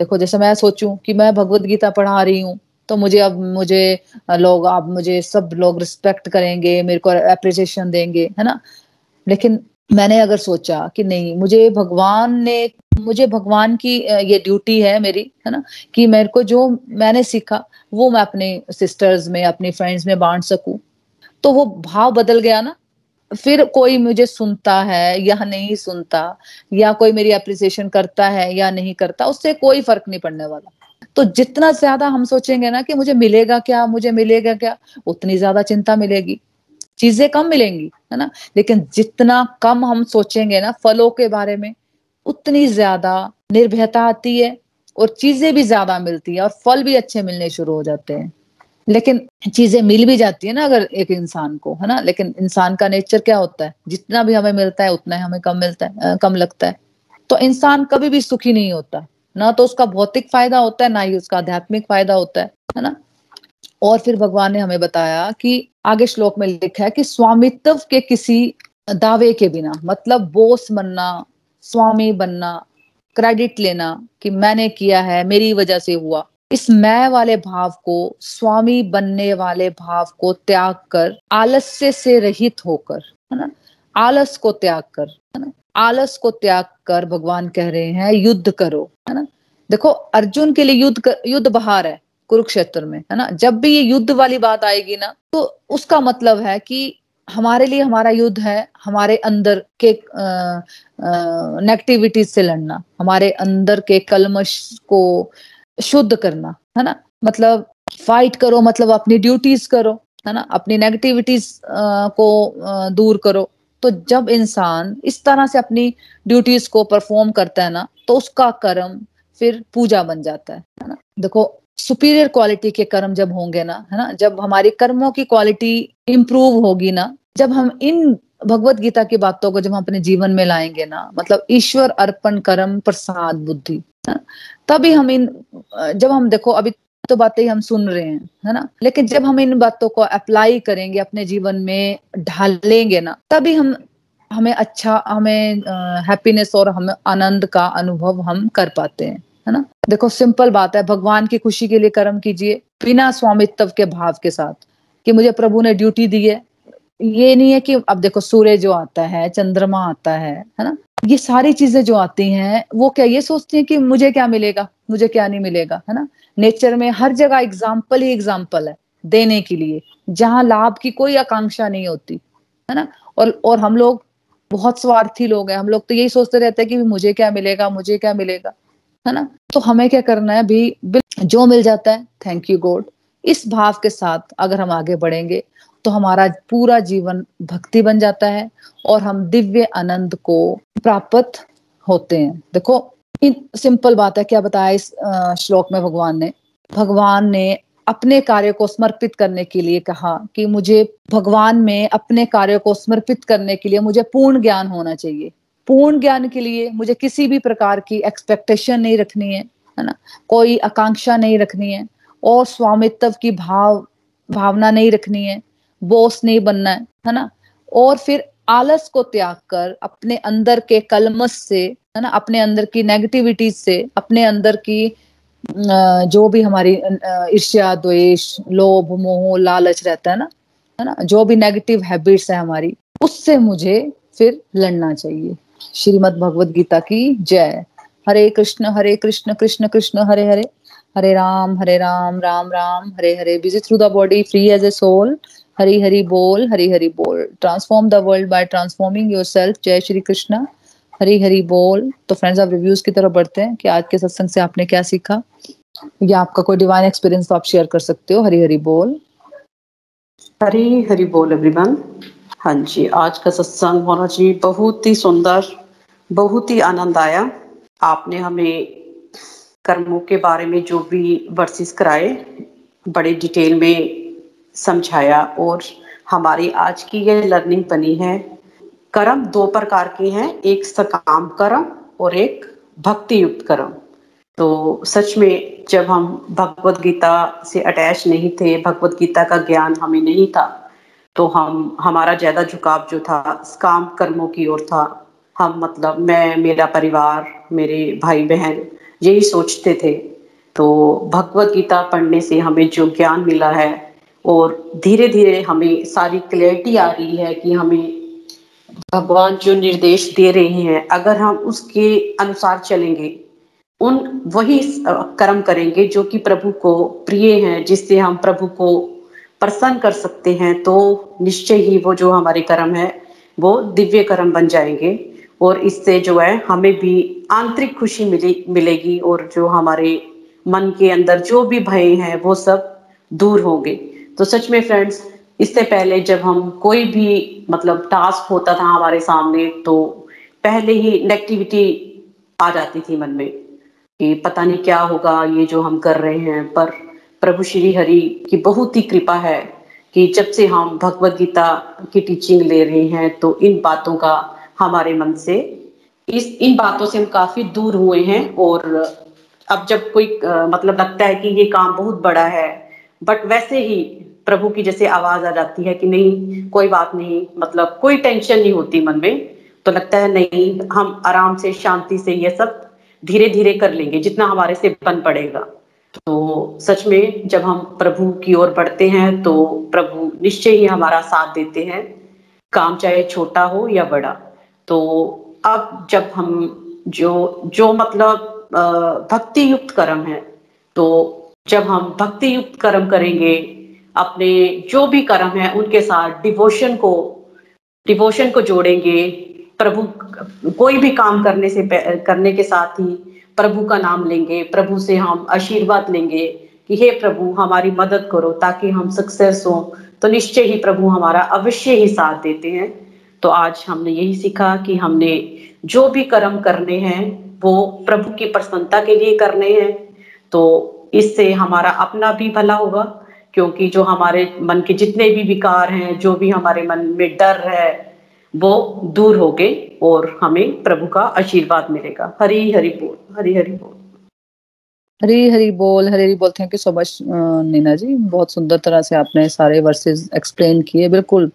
[SPEAKER 1] देखो, जैसे मैं सोचूं कि मैं भगवत गीता पढ़ा रही हूँ तो मुझे अब, मुझे लोग, आप मुझे सब लोग रिस्पेक्ट करेंगे, मेरे को अप्रिसिएशन देंगे, है ना? लेकिन मैंने अगर सोचा कि नहीं, मुझे भगवान ने, मुझे भगवान की ये ड्यूटी है मेरी, है ना? कि मेरे को जो मैंने सीखा, वो मैं अपने सिस्टर्स में, अपनी फ्रेंड्स में बांट सकूँ। तो वो भाव बदल गया ना? फिर कोई मुझे सुनता है या नहीं सुनता, या कोई मेरी अप्रिसिएशन करता है या नहीं करता, उससे कोई फ़र्क नहीं पड़ने वाला। तो जितना ज़्यादा हम सोचेंगे ना कि मुझे मिलेगा क्या, मुझे मिलेगा क्या, उतनी ज़्यादा चिंता मिलेगी। चीज़ें कम मिलेंगी, है ना? लेकिन जितना कम हम सोचेंगे ना फलों के बारे में, उतनी ज़्यादा निर्भयता आती है और चीज़ें भी ज़्यादा मिलती है और फल भी अच्छे मिलने शुरू हो जाते हैं। लेकिन चीज़ें मिल भी जाती है ना अगर एक इंसान को, है ना? लेकिन इंसान का नेचर क्या होता है? जितना भी हमें मिलता है, उतना ही हमें कम मिलता है कम लगता है। तो इंसान कभी भी सुखी नहीं होता। ना तो उसका भौतिक फ़ायदा होता है, ना ही उसका आध्यात्मिक फ़ायदा होता है है ना? और फिर भगवान ने हमें बताया कि आगे श्लोक में लिखा है कि स्वामित्व के किसी दावे के बिना मतलब बोस बनना, स्वामी बनना, क्रेडिट लेना कि मैंने किया है, मेरी वजह से हुआ। इस मैं वाले भाव को स्वामी बनने वाले भाव को त्याग कर आलस्य से रहित होकर है ना? आलस को त्याग कर है ना? आलस को त्याग कर भगवान कह रहे हैं युद्ध करो है ना? देखो अर्जुन के लिए युद्ध कर, युद्ध बाहर है कुरुक्षेत्र में है ना? जब भी ये युद्ध वाली बात आएगी ना तो उसका मतलब है कि हमारे लिए हमारा युद्ध है हमारे अंदर के नेगेटिविटीज से लड़ना हमारे अंदर के कलमश को शुद्ध करना, है ना? मतलब फाइट करो मतलब अपनी ड्यूटीज़ करो, है ना? अपनी नेगेटिविटीज को दूर करो। तो जब इंसान इस तरह से अपनी ड्यूटीज़ को परफॉर्म करता है ना तो उसका कर्म फिर पूजा बन जाता है है ना? देखो सुपीरियर क्वालिटी के कर्म जब होंगे ना, है ना? जब हमारी कर्मों की क्वालिटी इंप्रूव होगी ना, जब हम इन भगवत गीता की बातों को जब हम अपने जीवन में लाएँगे ना मतलब ईश्वर अर्पण कर्म प्रसाद बुद्धि तभी हम इन, जब हम देखो, अभी तो बातें हम सुन रहे हैं, है ना? लेकिन जब हम इन बातों को अप्लाई करेंगे, अपने जीवन में ढालेंगे ना, तभी हम, हमें अच्छा हमें हैप्पीनेस और हमें, आनंद का अनुभव हम कर पाते हैं, है ना? देखो सिंपल बात है, भगवान की खुशी के लिए कर्म कीजिए, बिना स्वामित्व के भाव के साथ, कि मुझे प्रभु ने ड्यूटी दी है ये नहीं है कि अब देखो सूर्य जो आता है, चंद्रमा आता है है ना? ये सारी चीज़ें जो आती हैं, वो क्या, ये सोचती हैं कि मुझे क्या मिलेगा? मुझे क्या नहीं मिलेगा, है ना? नेचर में हर जगह एग्ज़ाम्पल ही एग्ज़ाम्पल है, देने के लिए। जहाँ लाभ की कोई आकांक्षा नहीं होती, है ना? और और हम लोग बहुत स्वार्थी लोग हैं। हम लोग तो यही सोचते रहते हैं कि मुझे क्या मिलेगा, मुझे क्या मिलेगा, है ना? तो हमें क्या करना है? भी जो मिल जाता है थैंक यू गॉड इस भाव के साथ अगर हम आगे बढ़ेंगे तो हमारा पूरा जीवन भक्ति बन जाता है और हम दिव्य आनंद को प्राप्त होते हैं। देखो, इन सिंपल बात है, क्या बताया इस श्लोक में भगवान ने? भगवान ने अपने कार्य को समर्पित करने के लिए कहा कि मुझे भगवान में अपने कार्य को समर्पित करने के लिए मुझे पूर्ण ज्ञान होना चाहिए। पूर्ण ज्ञान के लिए मुझे किसी भी प्रकार की एक्सपेक्टेशन नहीं रखनी है है ना? कोई आकांक्षा नहीं रखनी है और स्वामित्व की भाव, भावना नहीं रखनी है। बोस नहीं बनना है है ना? और फिर आलस को त्याग कर अपने अंदर के कलमस से, है ना? अपने अंदर की नेगेटिविटी से, अपने अंदर की जो भी हमारी ईर्ष्या, द्वेष, लोभ, मोह, लालच रहता है ना? है ना? जो भी नेगेटिव हैबिट्स है हमारी, उससे मुझे फिर लड़ना चाहिए। श्रीमद भगवत गीता की जय। Hare Krishna Hare Krishna Krishna Krishna, Hare Hare. Hare Ram Hare Ram Ram Ram, Hare Hare. Busy through the body free as a soul Hari Hari बोल, हरी हरी बोल. Transform the world by transforming yourself जय श्री कृष्ण. हरी हरी बोल. तो फ्रेंड्स आप रिव्यूज़ की तरफ़ बढ़ते हैं कि आज के सत्संग से आपने क्या सीखा? या आपका कोई डिवाइन एक्सपीरियंस तो आप शेयर कर सकते हो? हरी हरी बोल.
[SPEAKER 2] हरी हरी बोल एवरीवन हाँ जी, आज का सत्संग होना जी बहुत ही सुंदर, बहुत ही आनंद आया। आपने हमें कर्मों के बारे में जो भी वर्सेस कराए, बड़े डिटेल में समझाया और हमारी आज की ये लर्निंग बनी है। कर्म दो प्रकार के हैं, एक सकाम कर्म और एक भक्ति युक्त कर्म। तो सच में जब हम भगवत गीता से अटैच नहीं थे भगवत गीता का ज्ञान हमें नहीं था तो हम, हमारा ज़्यादा झुकाव जो था, काम कर्मों की ओर था। हम मतलब मैं, मेरा परिवार, मेरे भाई बहन यही सोचते थे। तो भगवत गीता पढ़ने से हमें जो ज्ञान मिला है और धीरे धीरे हमें सारी क्लैरिटी आ रही है कि हमें भगवान जो निर्देश दे रहे हैं, अगर हम उसके अनुसार चलेंगे, उन वही कर्म करेंगे जो कि प्रभु को प्रिय हैं, जिससे हम प्रभु को प्रसन्न कर सकते हैं तो निश्चय ही वो जो हमारे कर्म है, वो दिव्य कर्म बन जाएँगे। और इससे जो है, हमें भी आंतरिक खुशी मिले, मिलेगी और जो हमारे मन के अंदर जो भी भय हैं, वो सब दूर होंगे। तो सच में फ्रेंड्स इससे पहले जब हम कोई भी मतलब टास्क होता था हमारे सामने तो पहले ही नेगेटिविटी आ जाती थी मन में कि पता नहीं क्या होगा ये जो हम कर रहे हैं। पर प्रभु श्री हरि की बहुत ही कृपा है कि जब से हम भगवत गीता की टीचिंग ले रहे हैं तो इन बातों का हमारे मन से इस इन बातों से हम काफ़ी दूर हुए हैं। और अब जब कोई आ, मतलब लगता है कि ये काम बहुत बड़ा है बट वैसे ही प्रभु की जैसे आवाज़ आ जाती है कि नहीं, कोई बात नहीं मतलब कोई टेंशन नहीं होती मन में। तो लगता है नहीं, हम आराम से, शांति से ये सब धीरे धीरे कर लेंगे, जितना हमारे से बन पड़ेगा। तो सच में जब हम प्रभु की ओर बढ़ते हैं तो प्रभु निश्चय ही हमारा साथ देते हैं, काम चाहे छोटा हो या बड़ा। तो अब जब हम जो जो मतलब भक्ति युक्त कर्म है तो जब हम भक्ति युक्त कर्म करेंगे, अपने जो भी कर्म है, उनके साथ डिवोशन को डिवोशन को जोड़ेंगे। प्रभु, कोई भी काम करने से करने के साथ ही प्रभु का नाम लेंगे। प्रभु से हम आशीर्वाद लेंगे कि हे प्रभु, हमारी मदद करो ताकि हम सक्सेस हो। तो निश्चय ही प्रभु हमारा अवश्य ही साथ देते हैं। तो आज हमने यही सीखा कि हमने जो भी कर्म करने हैं, वो प्रभु की प्रसन्नता के लिए करने हैं। तो इससे हमारा अपना भी भला होगा, क्योंकि जो हमारे मन के जितने भी विकार हैं, जो भी हमारे मन में डर है, वो दूर हो गए और हमें प्रभु का आशीर्वाद मिलेगा। हरी हरि बोल, हरी हरि बोल।
[SPEAKER 1] हरी हरी बोल, हरी हरी बोल। Thank you so much Neena ji. बहुत सुंदर तरह से आपने सारे वर्सेस एक्सप्लेन किए। बिल्कुल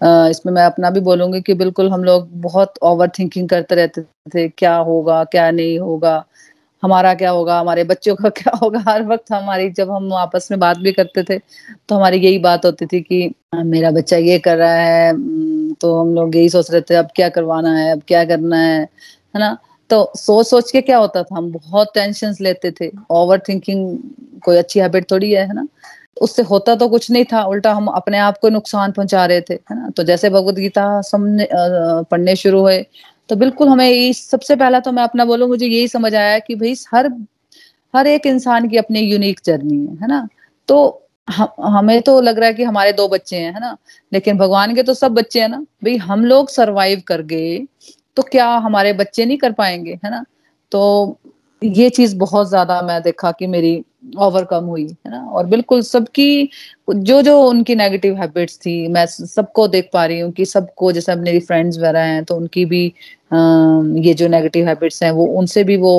[SPEAKER 1] इसमें मैं अपना भी बोलूँगी कि बिल्कुल हम लोग बहुत ओवर थिंकिंग करते रहते थे। क्या होगा, क्या नहीं होगा? हमारा क्या होगा? हमारे बच्चों का क्या होगा? हर वक्त हमारी, जब हम आपस में बात भी करते थे तो हमारी यही बात होती थी कि मेरा बच्चा ये कर रहा है तो हम लोग यही सोच रहे थे, अब क्या करवाना है, अब क्या करना है। है ना? तो सोच सोच के क्या होता था? हम बहुत टेंशन लेते थे। ओवर थिंकिंग कोई अच्छी हैबिट थोड़ी है है ना? उससे होता तो कुछ नहीं था। उल्टा हम अपने आप को नुकसान पहुँचा रहे थे, है ना? तो जैसे भगवत गीता पढ़ने शुरू हुए तो बिल्कुल हमें सबसे पहला तो मैं अपना बोलूँ, मुझे यही समझ आया कि भाई हर हर एक इंसान की अपनी यूनिक जर्नी है है ना? तो हम हमें तो लग रहा है कि हमारे दो बच्चे हैं, है ना? लेकिन भगवान के तो सब बच्चे हैं ना? भाई हम लोग सरवाइव कर गए तो क्या हमारे बच्चे नहीं कर पाएँगे, है ना? तो ये चीज़ बहुत ज़्यादा मैं देखा कि मेरी ओवरकम हुई, है ना? और बिल्कुल सबकी जो जो उनकी नेगेटिव हैबिट्स थी, मैं सबको देख पा रही हूँ कि सबको, जैसे मेरी फ्रेंड्स वगैरह हैं तो उनकी भी ये जो नेगेटिव हैबिट्स हैं वो उनसे भी वो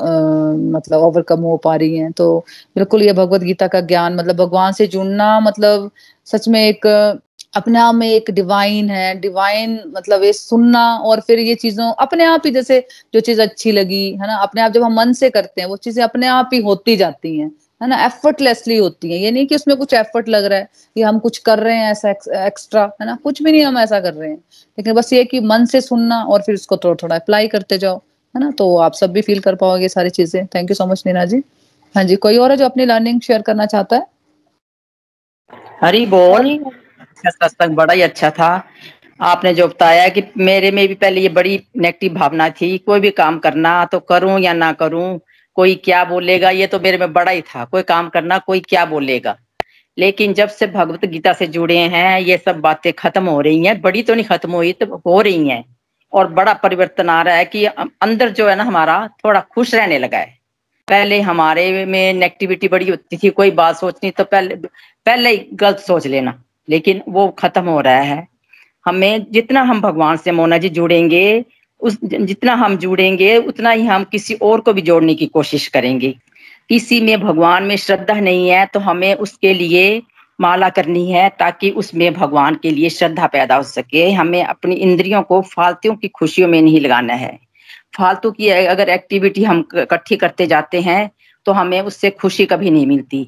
[SPEAKER 1] आ, मतलब ओवरकम हो पा रही हैं। तो बिल्कुल ये भगवत गीता का ज्ञान मतलब भगवान से जुड़ना मतलब सच में एक अपने आप में एक डिवाइन है। डिवाइन मतलब ये सुनना और फिर ये चीज़ों अपने आप ही जैसे जो चीज़ अच्छी लगी है ना? अपने आप जब हम मन से करते हैं वो चीज़ें अपने आप ही होती जाती हैं। है ना एफर्टलेसली होती है। ये नहीं कि उसमें कुछ एफर्ट लग रहा है कि हम कुछ कर रहे हैं ऐसा एक्स्ट्रा है ना? कुछ भी नहीं हम ऐसा कर रहे हैं। लेकिन बस ये कि मन से सुनना और फिर उसको थोड़ा थोड़ा अप्लाई करते जाओ, है ना? तो आप सब भी फील कर पाओगे सारी चीज़ें। Thank you so much Neena ji. हाँ जी, कोई और है जो अपनी लर्निंग शेयर करना चाहता है?
[SPEAKER 3] हरी बोल। सत्संग बड़ा ही अच्छा था। आपने जो बताया कि मेरे में भी पहले ये बड़ी नेगेटिव भावना थी, कोई भी काम करना तो करूँ या ना करूँ कोई क्या बोलेगा, ये तो मेरे में बड़ा ही था। कोई काम करना, कोई क्या बोलेगा। लेकिन जब से भगवत गीता से जुड़े हैं, ये सब बातें खत्म हो रही हैं। बड़ी तो नहीं खत्म हुई तो हो रही हैं। और बड़ा परिवर्तन आ रहा है कि अंदर जो है ना हमारा, थोड़ा खुश रहने लगा है। पहले हमारे में नेगेटिविटी बड़ी होती थी, कोई बात सोचनी तो पहले पहले ही गलत सोच लेना। लेकिन वो खत्म हो रहा है। हमें जितना हम भगवान से मोना जी जुड़ेंगे उस जितना हम जुड़ेंगे, उतना ही हम किसी और को भी जोड़ने की कोशिश करेंगे। किसी में भगवान में श्रद्धा नहीं है तो हमें उसके लिए माला करनी है, ताकि उसमें भगवान के लिए श्रद्धा पैदा हो सके। हमें अपनी इंद्रियों को फालतू की खुशियों में नहीं लगाना है। फालतू की अगर एक्टिविटी हम इकट्ठी करते जाते हैं तो हमें उससे खुशी कभी नहीं मिलती।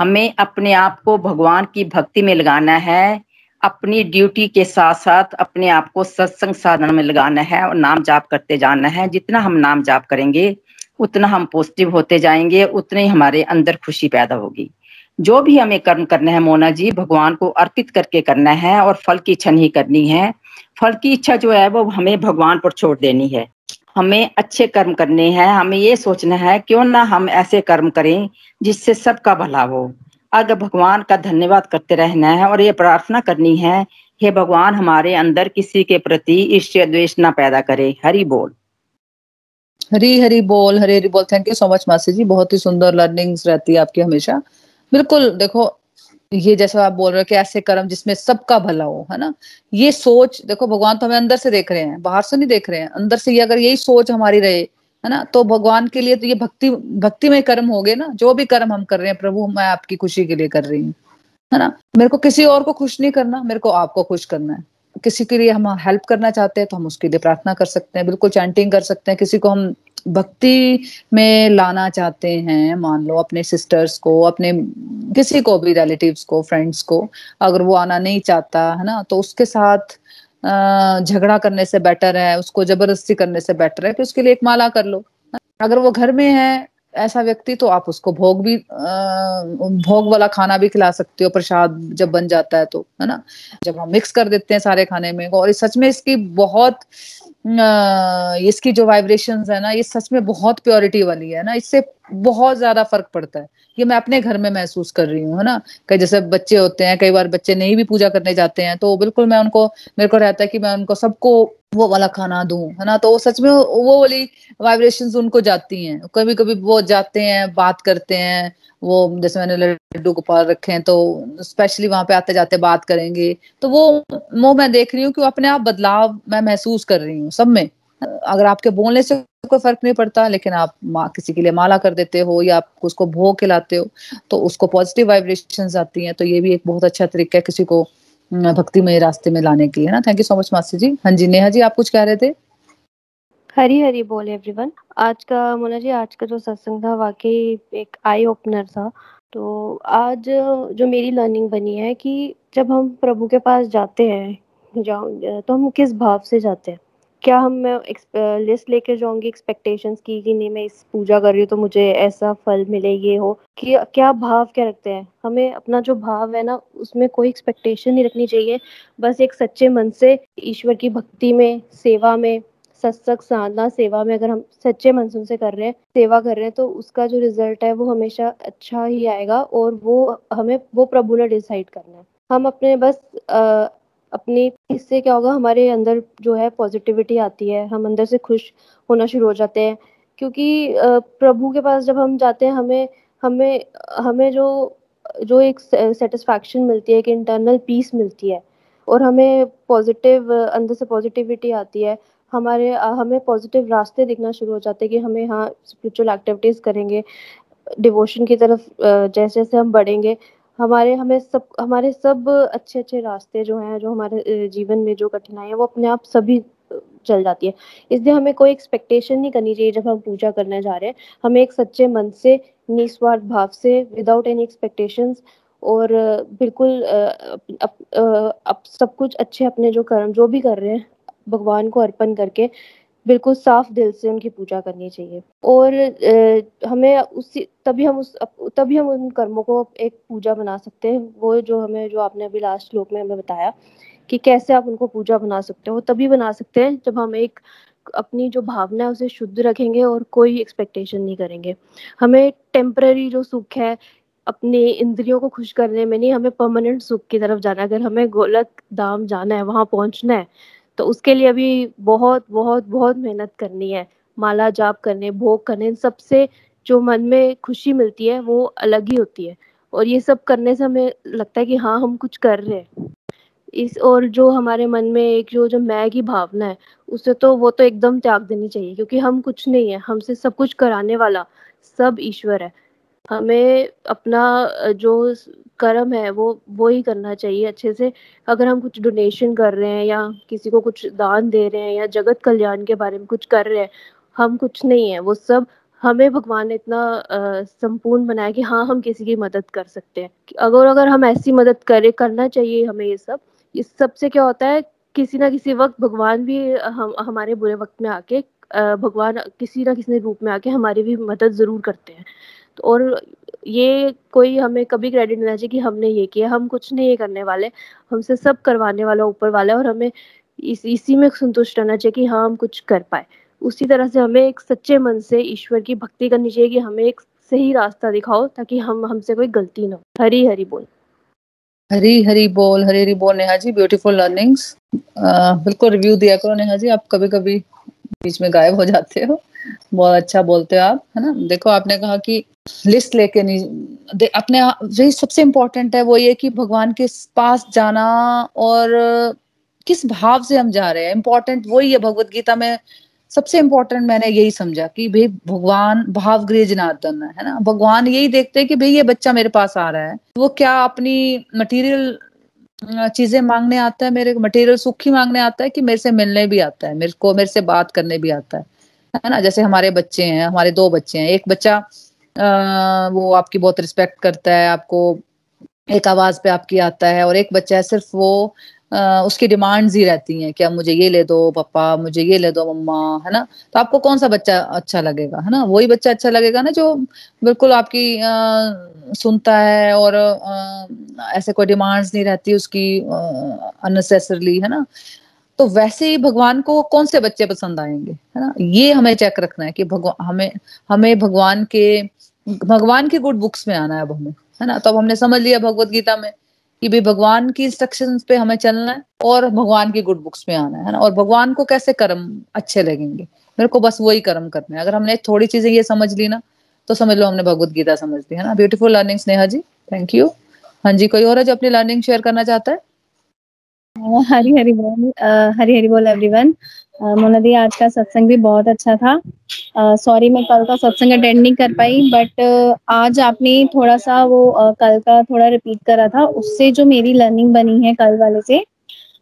[SPEAKER 3] हमें अपने आप को भगवान की भक्ति में लगाना है अपनी ड्यूटी के साथ साथ अपने आप को सत्संग साधन में लगाना है और नाम जाप करते जाना है। जितना हम नाम जाप करेंगे, उतना हम पॉजिटिव होते जाएँगे, उतने ही हमारे अंदर खुशी पैदा होगी। जो भी हमें कर्म करना है मोना जी, भगवान को अर्पित करके करना है और फल की इच्छा नहीं करनी है। फल की इच्छा जो है वो हमें भगवान पर छोड़ देनी है। हमें अच्छे कर्म करने हैं, हमें ये सोचना है, क्यों ना हम ऐसे कर्म करें जिससे सबका भला हो। अगर भगवान का धन्यवाद करते रहना है और ये प्रार्थना करनी है, हे भगवान, हमारे अंदर किसी के प्रति ईर्ष्य द्वेष ना पैदा करे। हरि बोल।
[SPEAKER 1] हरी हरी बोल, हरी हरी बोल। थैंक यू सो मच मासी जी। बहुत ही सुंदर लर्निंग्स रहती है आपकी हमेशा। बिल्कुल, देखो, ये जैसा आप बोल रहे हो कि ऐसे कर्म जिसमें सबका भला हो, है ना? ये सोच, देखो, भगवान तो हमें अंदर से देख रहे हैं, बाहर से नहीं देख रहे हैं। अंदर से ये अगर यही सोच हमारी रहे है ना? तो भगवान के लिए तो ये भक्ति भक्ति में कर्म हो गए ना? जो भी कर्म हम कर रहे हैं, प्रभु, मैं आपकी खुशी के लिए कर रही हूँ। है ना? मेरे को किसी और को खुश नहीं करना, मेरे को आपको खुश करना है। किसी के लिए हम हेल्प करना चाहते हैं तो हम उसके लिए प्रार्थना कर सकते हैं, बिल्कुल चैंटिंग कर सकते हैं। किसी को हम भक्ति में लाना चाहते हैं, मान लो अपने सिस्टर्स को, अपने किसी को भी रिलेटिव्स को फ्रेंड्स को, अगर वो आना नहीं चाहता, है ना? तो उसके साथ झगड़ा करने से बेटर है, उसको ज़बरदस्ती करने से बेटर है, कि उसके लिए एक माला कर लो। अगर वो घर में है, ऐसा व्यक्ति तो आप उसको भोग भी भोग वाला खाना भी खिला सकते हो, प्रसाद जब बन जाता है तो है ना? जब हम मिक्स कर देते हैं सारे खाने में, और सच में इसकी बहुत इसकी जो वाइब्रेशन है ना, ये सच में बहुत प्योरिटी वाली है ना, इससे बहुत ज़्यादा फ़र्क पड़ता है। ये मैं अपने घर में महसूस कर रही हूँ, है ना? कई जैसे बच्चे होते हैं, कई बार बच्चे नहीं भी पूजा करने जाते हैं तो बिल्कुल मैं उनको, मेरे को रहता है कि मैं उनको सबको वो वाला खाना दूँ, है ना? तो वो सच में वो वाली वाइब्रेशंस उनको जाती हैं। कभी कभी वो जाते हैं, बात करते हैं वो जैसे मैंने लड्डू गोपाल रखे हैं तो स्पेशली वहाँ पे आते जाते बात करेंगे। तो वो वो मैं देख रही हूँ कि अपने आप बदलाव मैं महसूस कर रही हूँ सब में। अगर आपके बोलने से कोई फ़र्क नहीं पड़ता, लेकिन आप माँ, किसी के लिए माला कर देते हो या आप उसको भोग खिलाते हो तो उसको पॉजिटिव वाइब्रेशंस आती हैं तो ये भी एक बहुत अच्छा तरीका है किसी को भक्ति में रास्ते में लाने के लिए ना? Thank you so much master ji. हाँ जी, नेहा जी, आप कुछ कह रहे थे?
[SPEAKER 4] हरी हरी बोल एवरीवन आज का मोना जी, आज का जो सत्संग था, वाकई एक आई ओपनर था। तो आज जो मेरी लर्निंग बनी है कि जब हम प्रभु के पास जाते हैं तो हम किस भाव से जाते हैं? क्या हम, मैं लिस्ट लेके जाऊँगी एक्सपेक्टेशंस की कि नहीं, मैं इस पूजा कर रही हूँ तो मुझे ऐसा फल मिले, ये हो? कि क्या भाव क्या रखते हैं? हमें अपना जो भाव है ना, उसमें कोई एक्सपेक्टेशन नहीं रखनी चाहिए। बस एक सच्चे मन से, ईश्वर की भक्ति में, सेवा में सत्संग, साधना, सेवा में अगर हम सच्चे मनसून से कर रहे हैं, सेवा कर रहे हैं तो उसका जो रिज़ल्ट है वो हमेशा अच्छा ही आएगा और वो हमें, वो प्रभु ने डिसाइड करना है। हम अपने बस अपनी इससे क्या होगा, हमारे अंदर जो है पॉजिटिविटी आती है, हम अंदर से खुश होना शुरू हो जाते हैं, क्योंकि प्रभु के पास जब हम जाते हैं, हमें हमें हमें जो जो एक सेटिस्फैक्शन मिलती है, एक इंटरनल पीस मिलती है और हमें पॉजिटिव अंदर से पॉजिटिविटी आती है हमारे हमें पॉजिटिव रास्ते दिखना शुरू हो जाते हैं कि हमें हाँ स्पिरिचुअल एक्टिविटीज़ करेंगे डिवोशन की तरफ़ जैसे जैसे हम बढ़ेंगे, हमारे, हमें सब, हमारे सब अच्छे अच्छे रास्ते जो हैं, जो हमारे जीवन में जो कठिनाई है, वो अपने आप सभी चल जाती है। इसलिए हमें कोई एक्सपेक्टेशन नहीं करनी चाहिए जब हम पूजा करने जा रहे हैं। हमें एक सच्चे मन से, निस्वार्थ भाव से विदाउट एनी एक्सपेक्टेशंस और, बिल्कुल अब सब कुछ अच्छे अपने जो कर्म, जो भी कर रहे हैं भगवान को अर्पण करके बिल्कुल साफ़ दिल से उनकी पूजा करनी चाहिए। और हमें उसी, तभी हम उस, तभी हम उन कर्मों को एक पूजा बना सकते हैं। वो जो हमें, जो आपने अभी लास्ट श्लोक में हमें बताया कि कैसे आप उनको पूजा बना सकते हो तभी बना सकते हैं जब हम एक, अपनी जो भावना है उसे शुद्ध रखेंगे और कोई एक्सपेक्टेशन नहीं करेंगे। हमें टेम्पररी जो सुख है, अपने इंद्रियों को खुश करने में नहीं, हमें परमानेंट सुख की तरफ़ जाना अगर हमें गोलक धाम जाना है, वहाँ पहुँचना है तो उसके लिए अभी बहुत बहुत बहुत मेहनत करनी है। माला जाप करने, भोग करने सबसे जो मन में खुशी मिलती है, वो अलग ही होती है। और ये सब करने से हमें लगता है कि हाँ हम कुछ कर रहे हैं। इस, और जो हमारे मन में एक, जो जो मैं की भावना है, उसे तो वो तो एकदम त्याग देनी चाहिए, क्योंकि हम कुछ नहीं है। हमसे सब कुछ कराने वाला सब ईश्वर है। हमें अपना, जो कर्म है, वो वो ही करना चाहिए अच्छे से। अगर हम कुछ डोनेशन कर रहे हैं या किसी को कुछ दान दे रहे हैं या जगत कल्याण के बारे में कुछ कर रहे हैं, हम कुछ नहीं है। वो सब हमें भगवान ने इतना संपूर्ण बनाया कि हाँ हम किसी की मदद कर सकते हैं। अगर अगर हम ऐसी मदद करें, करना चाहिए हमें ये सब, इस सबसे क्या होता है, किसी ना किसी वक्त भगवान भी, हम, हमारे बुरे वक्त में आके भगवान किसी ना किसी रूप में आके हमारी भी मदद ज़रूर करते हैं। और ये कोई हमें कभी क्रेडिट नहीं चाहिए कि हमने ये किया, हम कुछ नहीं करने वाले, हमसे सब करवाने वाला ऊपर वाला और हमें इस, इसी में संतुष्ट रहना चाहिए कि हाँ हम कुछ कर पाए। उसी तरह से हमें एक सच्चे मन से ईश्वर की भक्ति करनी चाहिए कि हमें एक सही रास्ता दिखाओ ताकि हम, हमसे कोई गलती ना हो। हरी हरी बोल।
[SPEAKER 1] हरी हरी बोल, हरी हरी बोल नेहा जी ब्यूटीफुल लर्निंग्स बिल्कुल रिव्यू दिया करो नेहा जी, आप कभी कभी बीच में गायब हो जाते हो। बहुत अच्छा बोलते हो आप, है ना? देखो, आपने कहा कि लिस्ट लेके नहीं अपने यही सबसे इम्पोर्टेंट है वो ये कि भगवान के पास जाना और किस भाव से हम जा रहे हैं। इम्पोर्टेंट वही है, भगवत गीता में सबसे इम्पोर्टेंट मैंने यही समझा कि भाई भगवान भाव गृह जनार्दन है ना? भगवान यही देखते हैं कि भाई ये बच्चा मेरे पास आ रहा है। वो क्या अपनी मटेरियल चीज़ें मांगने आता है मेरे मटेरियल सुखी मांगने आता है कि मेरे से मिलने भी आता है मेरे को मेरे से बात करने भी आता है। है ना? जैसे हमारे बच्चे हैं हमारे दो बच्चे हैं एक बच्चा आ, वो आपकी बहुत रिस्पेक्ट करता है आपको एक आवाज़ पे आपकी आता है और एक बच्चा है सिर्फ़ वो आ, उसकी डिमांड्स ही रहती हैं कि अब मुझे ये ले दो पापा मुझे ये ले दो मम्मा है ना? तो आपको कौन सा बच्चा अच्छा लगेगा है ना? वही बच्चा अच्छा लगेगा ना जो बिल्कुल आपकी आ, सुनता है और आ, ऐसे कोई डिमांड्स नहीं रहती उसकी अननेसेसरली है ना? तो वैसे ही भगवान को कौन से बच्चे पसंद आएँगे है ना? ये हमें चेक रखना है कि भगवान हमें हमें भगवान के भगवान की गुड बुक्स में आना है अब हमें है ना? तो अब हमने समझ लिया भगवत गीता में कि भाई भगवान की इंस्ट्रक्शंस पे हमें चलना है और भगवान की गुड बुक्स में आना है ना? और भगवान को कैसे कर्म अच्छे लगेंगे? मेरे को बस वही कर्म करना है। अगर हमने थोड़ी चीज़ें ये समझ ली ना तो समझ लो हमने भगवत गीता समझ ली, है ना? Beautiful learning Sneha ji thank you हाँ जी, कोई और है जो अपनी लर्निंग शेयर करना चाहता है?
[SPEAKER 5] हरी हरी बोल हरी हरी बोल एवरीवन मोना दी आज का सत्संग भी बहुत अच्छा था। सॉरी मैं कल का सत्संग अटेंड नहीं कर पाई बट आज आपने थोड़ा सा वो uh, कल का थोड़ा रिपीट करा था। उससे जो मेरी लर्निंग बनी है कल वाले से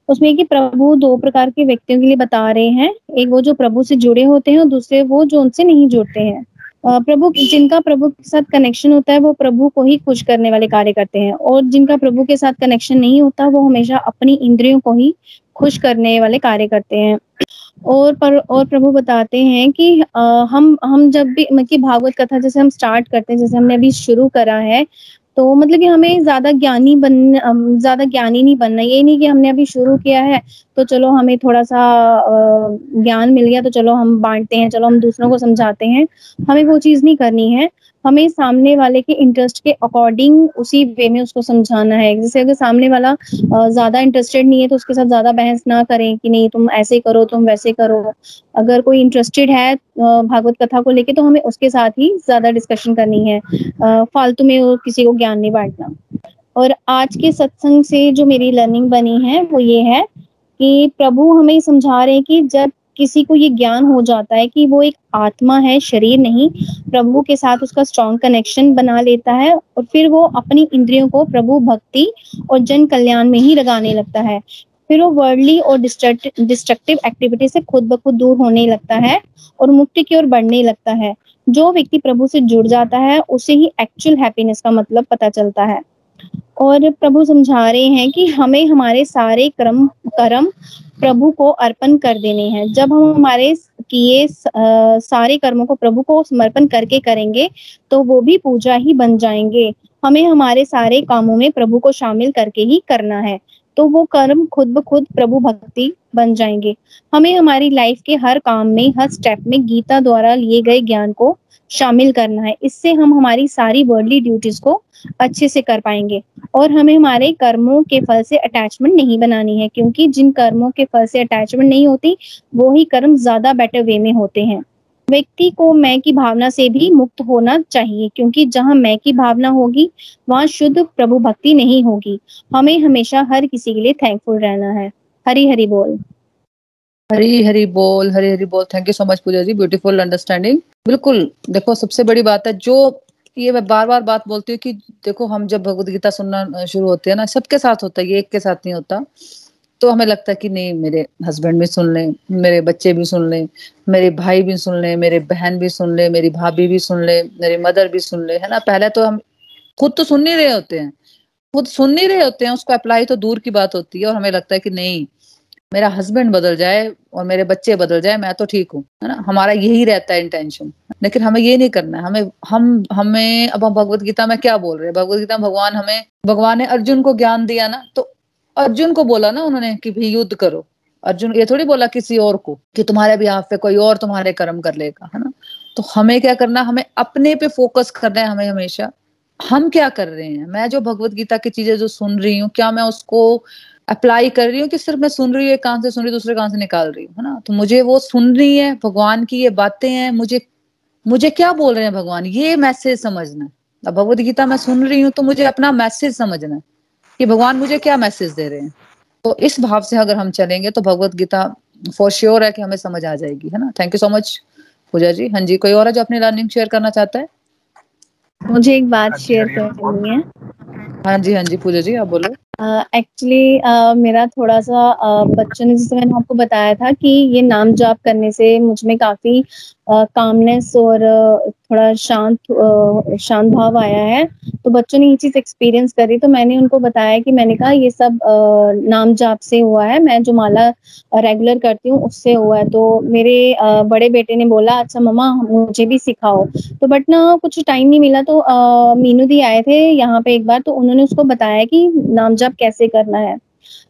[SPEAKER 5] उसमें कि प्रभु दो प्रकार के व्यक्तियों के लिए बता रहे हैं। एक वो जो प्रभु से जुड़े होते हैं और दूसरे वो जो उनसे नहीं जुड़ते हैं। प्रभु जिनका प्रभु के साथ कनेक्शन होता है वो प्रभु को ही खुश करने वाले कार्य करते हैं। और जिनका प्रभु के साथ कनेक्शन नहीं होता वो हमेशा अपनी इंद्रियों को ही खुश करने वाले कार्य करते हैं। और पर और प्रभु बताते हैं कि आ, हम हम जब भी मतलब भागवत कथा जैसे हम स्टार्ट करते हैं जैसे हमने अभी शुरू करा है तो मतलब कि हमें ज़्यादा ज्ञानी बन ज़्यादा ज्ञानी नहीं बनना ये नहीं कि हमने अभी शुरू किया है तो चलो हमें थोड़ा सा ज्ञान मिल गया तो चलो हम बांटते हैं चलो हम दूसरों को समझाते हैं हमें वो चीज़ नहीं करनी है। हमें सामने वाले के इंटरेस्ट के अकॉर्डिंग उसी वे में उसको समझाना है। जैसे अगर सामने वाला ज़्यादा इंटरेस्टेड नहीं है तो उसके साथ ज़्यादा बहस ना करें कि नहीं, तुम ऐसे करो, तुम वैसे करो। अगर कोई इंटरेस्टेड है भागवत कथा को लेके तो हमें उसके साथ ही ज़्यादा डिस्कशन करनी है। फालतू में किसी को ज्ञान नहीं बांटना। और आज के सत्संग से जो मेरी लर्निंग बनी है, वो ये है कि प्रभु हमें समझा रहे हैं कि जब किसी को ये ज्ञान हो जाता है कि वो एक आत्मा है, शरीर नहीं, प्रभु के साथ उसका स्ट्रॉन्ग कनेक्शन बना लेता है और फिर वो अपनी इंद्रियों को प्रभु, भक्ति और जन कल्याण में ही लगाने लगता है। फिर वो वर्ल्डली और डिस्ट्रक्टिव एक्टिविटी से खुद ब खुद दूर होने लगता है और मुक्ति की ओर बढ़ने लगता है। जो व्यक्ति प्रभु से जुड़ जाता है, उसे ही एक्चुअल हैप्पीनेस का मतलब पता चलता है। और प्रभु समझा रहे हैं कि हमें हमारे सारे कर्म कर्म प्रभु को अर्पण कर देने हैं। जब हम हमारे किए सारे कर्मों को प्रभु को समर्पण करके करेंगे तो वो भी पूजा ही बन जाएँगे। हमें हमारे सारे कामों में प्रभु को शामिल करके ही करना है। तो वो कर्म खुद ब खुद प्रभु भक्ति बन जाएँगे। हमें हमारी लाइफ के हर काम में, हर स्टेप में गीता द्वारा लिए गए ज्ञान को शामिल करना है। इससे हम हमारी सारी वर्ल्डली ड्यूटीज़ को अच्छे से कर पाएँगे। और हमें हमारे कर्मों के फल से अटैचमेंट नहीं बनानी है, क्योंकि जिन कर्मों के फल से अटैचमेंट नहीं होती, वो ही कर्म ज़्यादा बेटर वे में होते हैं। व्यक्ति को मैं की भावना से भी मुक्त होना चाहिए, क्योंकि जहाँ मैं की भावना होगी, वहाँ शुद्ध प्रभु भक्ति नहीं होगी। हमें हमेशा हर किसी के लिए थैंकफुल रहना है। हरी हरी बोल।
[SPEAKER 1] हरी हरी बोल, हरी हरी बोल। Thank you so much Pooja ji. Beautiful understanding बिल्कुल, देखो, सबसे बड़ी बात है, जो ये मैं बार बार बात बोलती हूँ कि देखो, हम जब भगवत गीता सुनना शुरू होते हैं ना, सबके साथ होता है, ये एक के साथ नहीं होता। तो हमें लगता है कि नहीं, मेरे हस्बैंड भी सुन लें, मेरे बच्चे भी सुन लें, मेरे भाई भी सुन लें, मेरे बहन भी सुन ले, मेरी भाभी भी सुन ले, मेरी मदर भी सुन ले, है ना? पहले तो हम खुद तो सुन नहीं रहे होते हैं। खुद सुन नहीं रहे होते हैं, उसको अप्लाई तो दूर की बात होती है और हमें लगता है कि नहीं मेरा हस्बैंड बदल जाए और मेरे बच्चे बदल जाए, मैं तो ठीक हूँ, है ना? हमारा यही रहता है इंटेंशन लेकिन हमें ये नहीं करना है। हमें, हम, हमें अब हम भगवत गीता में क्या बोल रहे हैं? भगवत गीता भगवान हमें, भगवान ने अर्जुन को ज्ञान दिया ना तो अर्जुन को बोला ना उन्होंने कि भाई युद्ध करो। अर्जुन ये थोड़ी बोला किसी और को कि तुम्हारे भी पे कोई और तुम्हारे कर्म कर लेगा, है ना? तो हमें क्या करना हमें अपने पे फोकस करना है हमें हमेशा। हम क्या कर रहे हैं? मैं जो भगवत गीता की चीज़ें जो सुन रही हूँ, क्या मैं उसको अप्लाई कर रही हूँ कि सिर्फ़ मैं सुन रही हूँ एक कान से सुन रही हूँ दूसरे कान से निकाल रही हूँ है ना? तो मुझे वो सुन रही है भगवान की ये बातें हैं मुझे मुझे क्या बोल रहे हैं भगवान? ये मैसेज समझना। अब भगवत गीता मैं सुन रही हूँ तो मुझे अपना मैसेज समझना है कि भगवान मुझे क्या मैसेज दे रहे हैं। तो इस भाव से अगर हम चलेंगे तो भगवत गीता फॉर श्योर है कि हमें समझ आ जाएगी है ना? Thank you so much Pooja ji. हाँ जी कोई और है जो अपनी लर्निंग शेयर करना चाहता है?
[SPEAKER 5] मुझे एक बात शेयर करनी है।
[SPEAKER 1] हाँ जी हाँ जी पूजा जी आप बोलो।
[SPEAKER 5] एक्चुअली uh, uh, मेरा थोड़ा सा uh, बच्चों ने जैसे मैंने आपको बताया था कि ये नाम जाप करने से मुझमें काफ़ी कामनेस और थोड़ा शांत शांत भाव आया है। तो बच्चों ने ये चीज़ एक्सपीरियंस करी तो मैंने उनको बताया कि मैंने कहा, ये सब नाम जाप से हुआ है। मैं जो माला रेगुलर करती हूँ, उससे हुआ है। तो मेरे बड़े बेटे ने बोला अच्छा मम्मा, मुझे भी सिखाओ। तो बट ना कुछ टाइम नहीं मिला तो मीनू दी आए थे यहाँ पे एक बार तो उन्होंने उसको बताया कि नाम जाप कैसे करना है।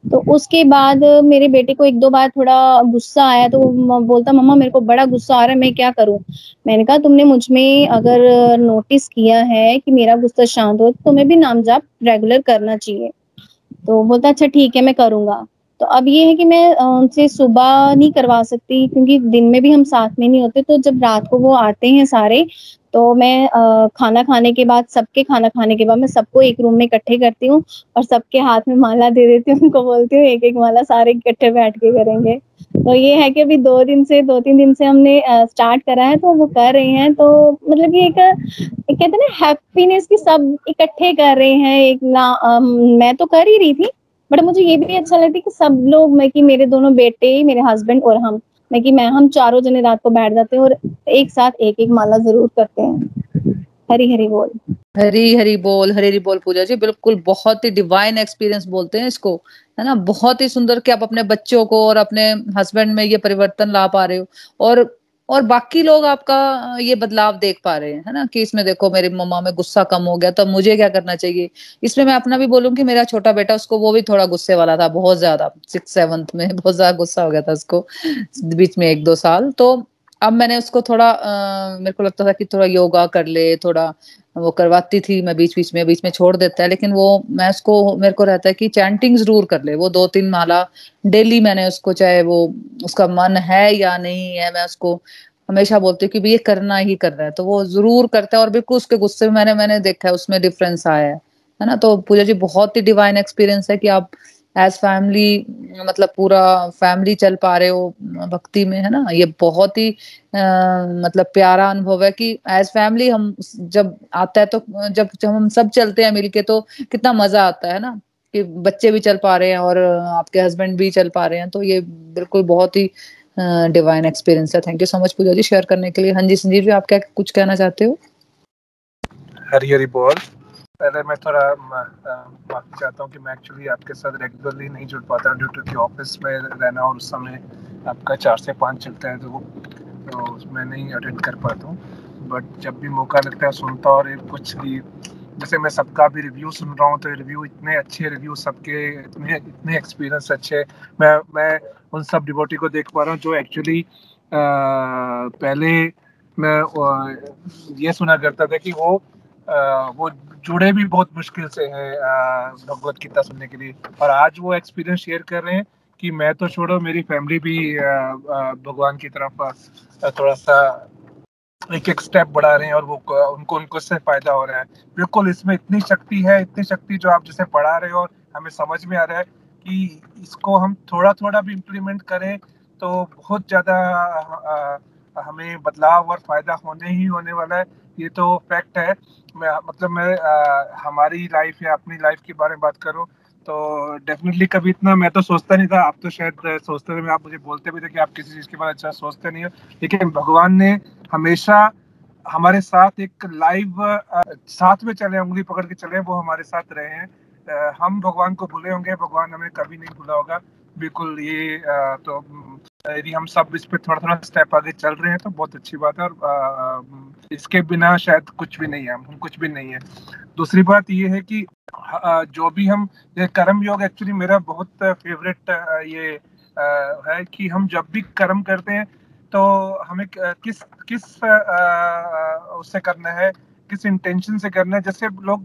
[SPEAKER 5] तो उसके बाद मेरे बेटे को एक दो बार थोड़ा गुस्सा आया तो बोलता, मम्मा, मेरे को बड़ा गुस्सा आ रहा है, मैं क्या करूँ? मैंने कहा, तुमने मुझमें अगर नोटिस किया है कि मेरा गुस्सा शांत हो तो तुम्हें भी नामजाप रेगुलर करना चाहिए। तो बोलता अच्छा ठीक है, मैं करूँगा। तो अब ये है कि मैं उनसे सुबह नहीं करवा सकती क्योंकि दिन में भी हम साथ में नहीं होते तो जब रात को वो आते हैं सारे तो मैं आ, खाना खाने के बाद सबके खाना खाने के बाद मैं सबको एक रूम में इकट्ठे करती हूँ और सबके हाथ में माला दे देती हूँ उनको बोलती हूँ एक एक माला सारे इकट्ठे बैठ के करेंगे। तो ये है कि अभी दो दिन से दो तीन दिन से हमने स्टार्ट करा है तो वो कर रहे हैं तो मतलब ये एक, एक कहते हैं ना हैप्पीनेस की सब इकट्ठे कर रहे हैं एक ना आ, मैं तो कर ही रही थी बट मुझे ये भी अच्छा लगता है कि सब लोग, मैं कि मेरे दोनों बेटे, मेरे हस्बैंड और हम, मैं कि मैं, हम चारों जने रात को बैठ जाते हैं और एक साथ एक एक माला ज़रूर करते हैं। हरी हरी बोल।
[SPEAKER 1] हरी हरी बोल हरी हरी बोल पूजा जी, बिल्कुल बहुत ही डिवाइन एक्सपीरियंस बोलते हैं इसको, है ना? बहुत ही सुंदर कि आप अपने बच्चों को और अपने हस्बैंड में ये परिवर्तन ला पा रहे हो। और और बाकी लोग आपका ये बदलाव देख पा रहे हैं, है ना? कि इसमें देखो, मेरी मम्मा में गुस्सा कम हो गया तो मुझे क्या करना चाहिए? इसमें मैं अपना भी बोलूँ कि मेरा छोटा बेटा, उसको वो भी थोड़ा गुस्से वाला था, बहुत ज़्यादा सिक्स सेवंथ में बहुत ज़्यादा गुस्सा हो गया था उसको, बीच में एक दो साल तो अब मैंने उसको थोड़ा आ, मेरे को लगता था कि थोड़ा योगा कर ले थोड़ा वो करवाती थी मैं बीच बीच में बीच में छोड़ देता है लेकिन वो मैं उसको मेरे को रहता है कि चैंटिंग ज़रूर कर ले वो दो तीन माला डेली मैंने उसको चाहे वो उसका मन है या नहीं है मैं उसको हमेशा बोलती हूँ कि ये करना ही कर रहा है तो वो ज़रूर करता है और बिल्कुल उसके गुस्से में मैंने मैंने देखा है उसमें डिफरेंस आया है है ना? तो पूजा जी बहुत ही डिवाइन एक्सपीरियंस है कि आप एज फैमिली मतलब पूरा फैमिली चल पा रहे हो भक्ति में है ना? ये बहुत ही आ, मतलब प्यारा अनुभव है कि एज फैमिली हम जब आता है तो जब जब हम सब चलते हैं मिलके तो कितना मज़ा आता है ना? कि बच्चे भी चल पा रहे हैं और आपके हस्बैंड भी चल पा रहे हैं तो ये बिल्कुल बहुत ही डिवाइन एक्सपीरियंस है। Thank you so much Pooja ji share करने के लिए। हाँ जी संजीव जी आप क्या कुछ कहना चाहते हो?
[SPEAKER 6] हरी हरी बोल। पहले मैं थोड़ा माफ़ी चाहता हूँ कि मैं एक्चुअली आपके साथ रेगुलरली नहीं जुड़ पाता ड्यू टू कि ऑफ़िस में रहना और उस समय आपका चार से पाँच चलता है तो वो तो मैं नहीं अटेंड कर पाता हूँ। बट जब भी मौका लगता है, सुनता और कुछ भी, जैसे मैं सबका भी रिव्यू सुन रहा हूँ तो रिव्यू इतने अच्छे रिव्यू सबके, इतने इतने एक्सपीरियंस अच्छे। मैं मैं उन सब डिबोटी को देख पा रहा हूँ जो एक्चुअली पहले मैं ये सुना करता था कि वो वो जुड़े भी बहुत मुश्किल से हैं भगवत गीता सुनने के लिए। और आज वो एक्सपीरियंस शेयर कर रहे हैं कि मैं तो छोड़ो, मेरी फैमिली भी भगवान की तरफ़ थोड़ा सा एक एक स्टेप बढ़ा रहे हैं और वो उनको उनको से फ़ायदा हो रहा है। बिल्कुल इसमें इतनी शक्ति है, इतनी शक्ति जो आप जिसे पढ़ा रहे हो और हमें समझ में आ रहा है कि इसको हम थोड़ा थोड़ा भी इम्प्लीमेंट करें तो बहुत ज़्यादा हमें बदलाव और फ़ायदा होने ही होने वाला है। ये तो फैक्ट है। मैं मतलब मैं आ, हमारी लाइफ या अपनी लाइफ के बारे में बात करूँ तो डेफिनेटली कभी इतना मैं तो सोचता नहीं था। आप तो शायद सोचते थे आप मुझे बोलते भी थे कि आप किसी चीज़ के बारे में अच्छा सोचते नहीं हो। लेकिन भगवान ने हमेशा हमारे साथ एक लाइव साथ में चले उंगली पकड़ के चले वो हमारे साथ रहे हैं। हम भगवान को भूले होंगे भगवान हमें कभी नहीं भूला होगा। बिल्कुल ये तो यदि हम सब इस पे थोड़ा थोड़ा स्टेप आगे चल रहे हैं तो बहुत अच्छी बात है और इसके बिना शायद कुछ भी नहीं है, हम कुछ भी नहीं है। दूसरी बात ये है कि जो भी हम, ये कर्म योग एक्चुअली मेरा बहुत फेवरेट ये है कि हम जब भी कर्म करते हैं तो हमें किस किस उससे करना है, किस इंटेंशन से करना है। जैसे लोग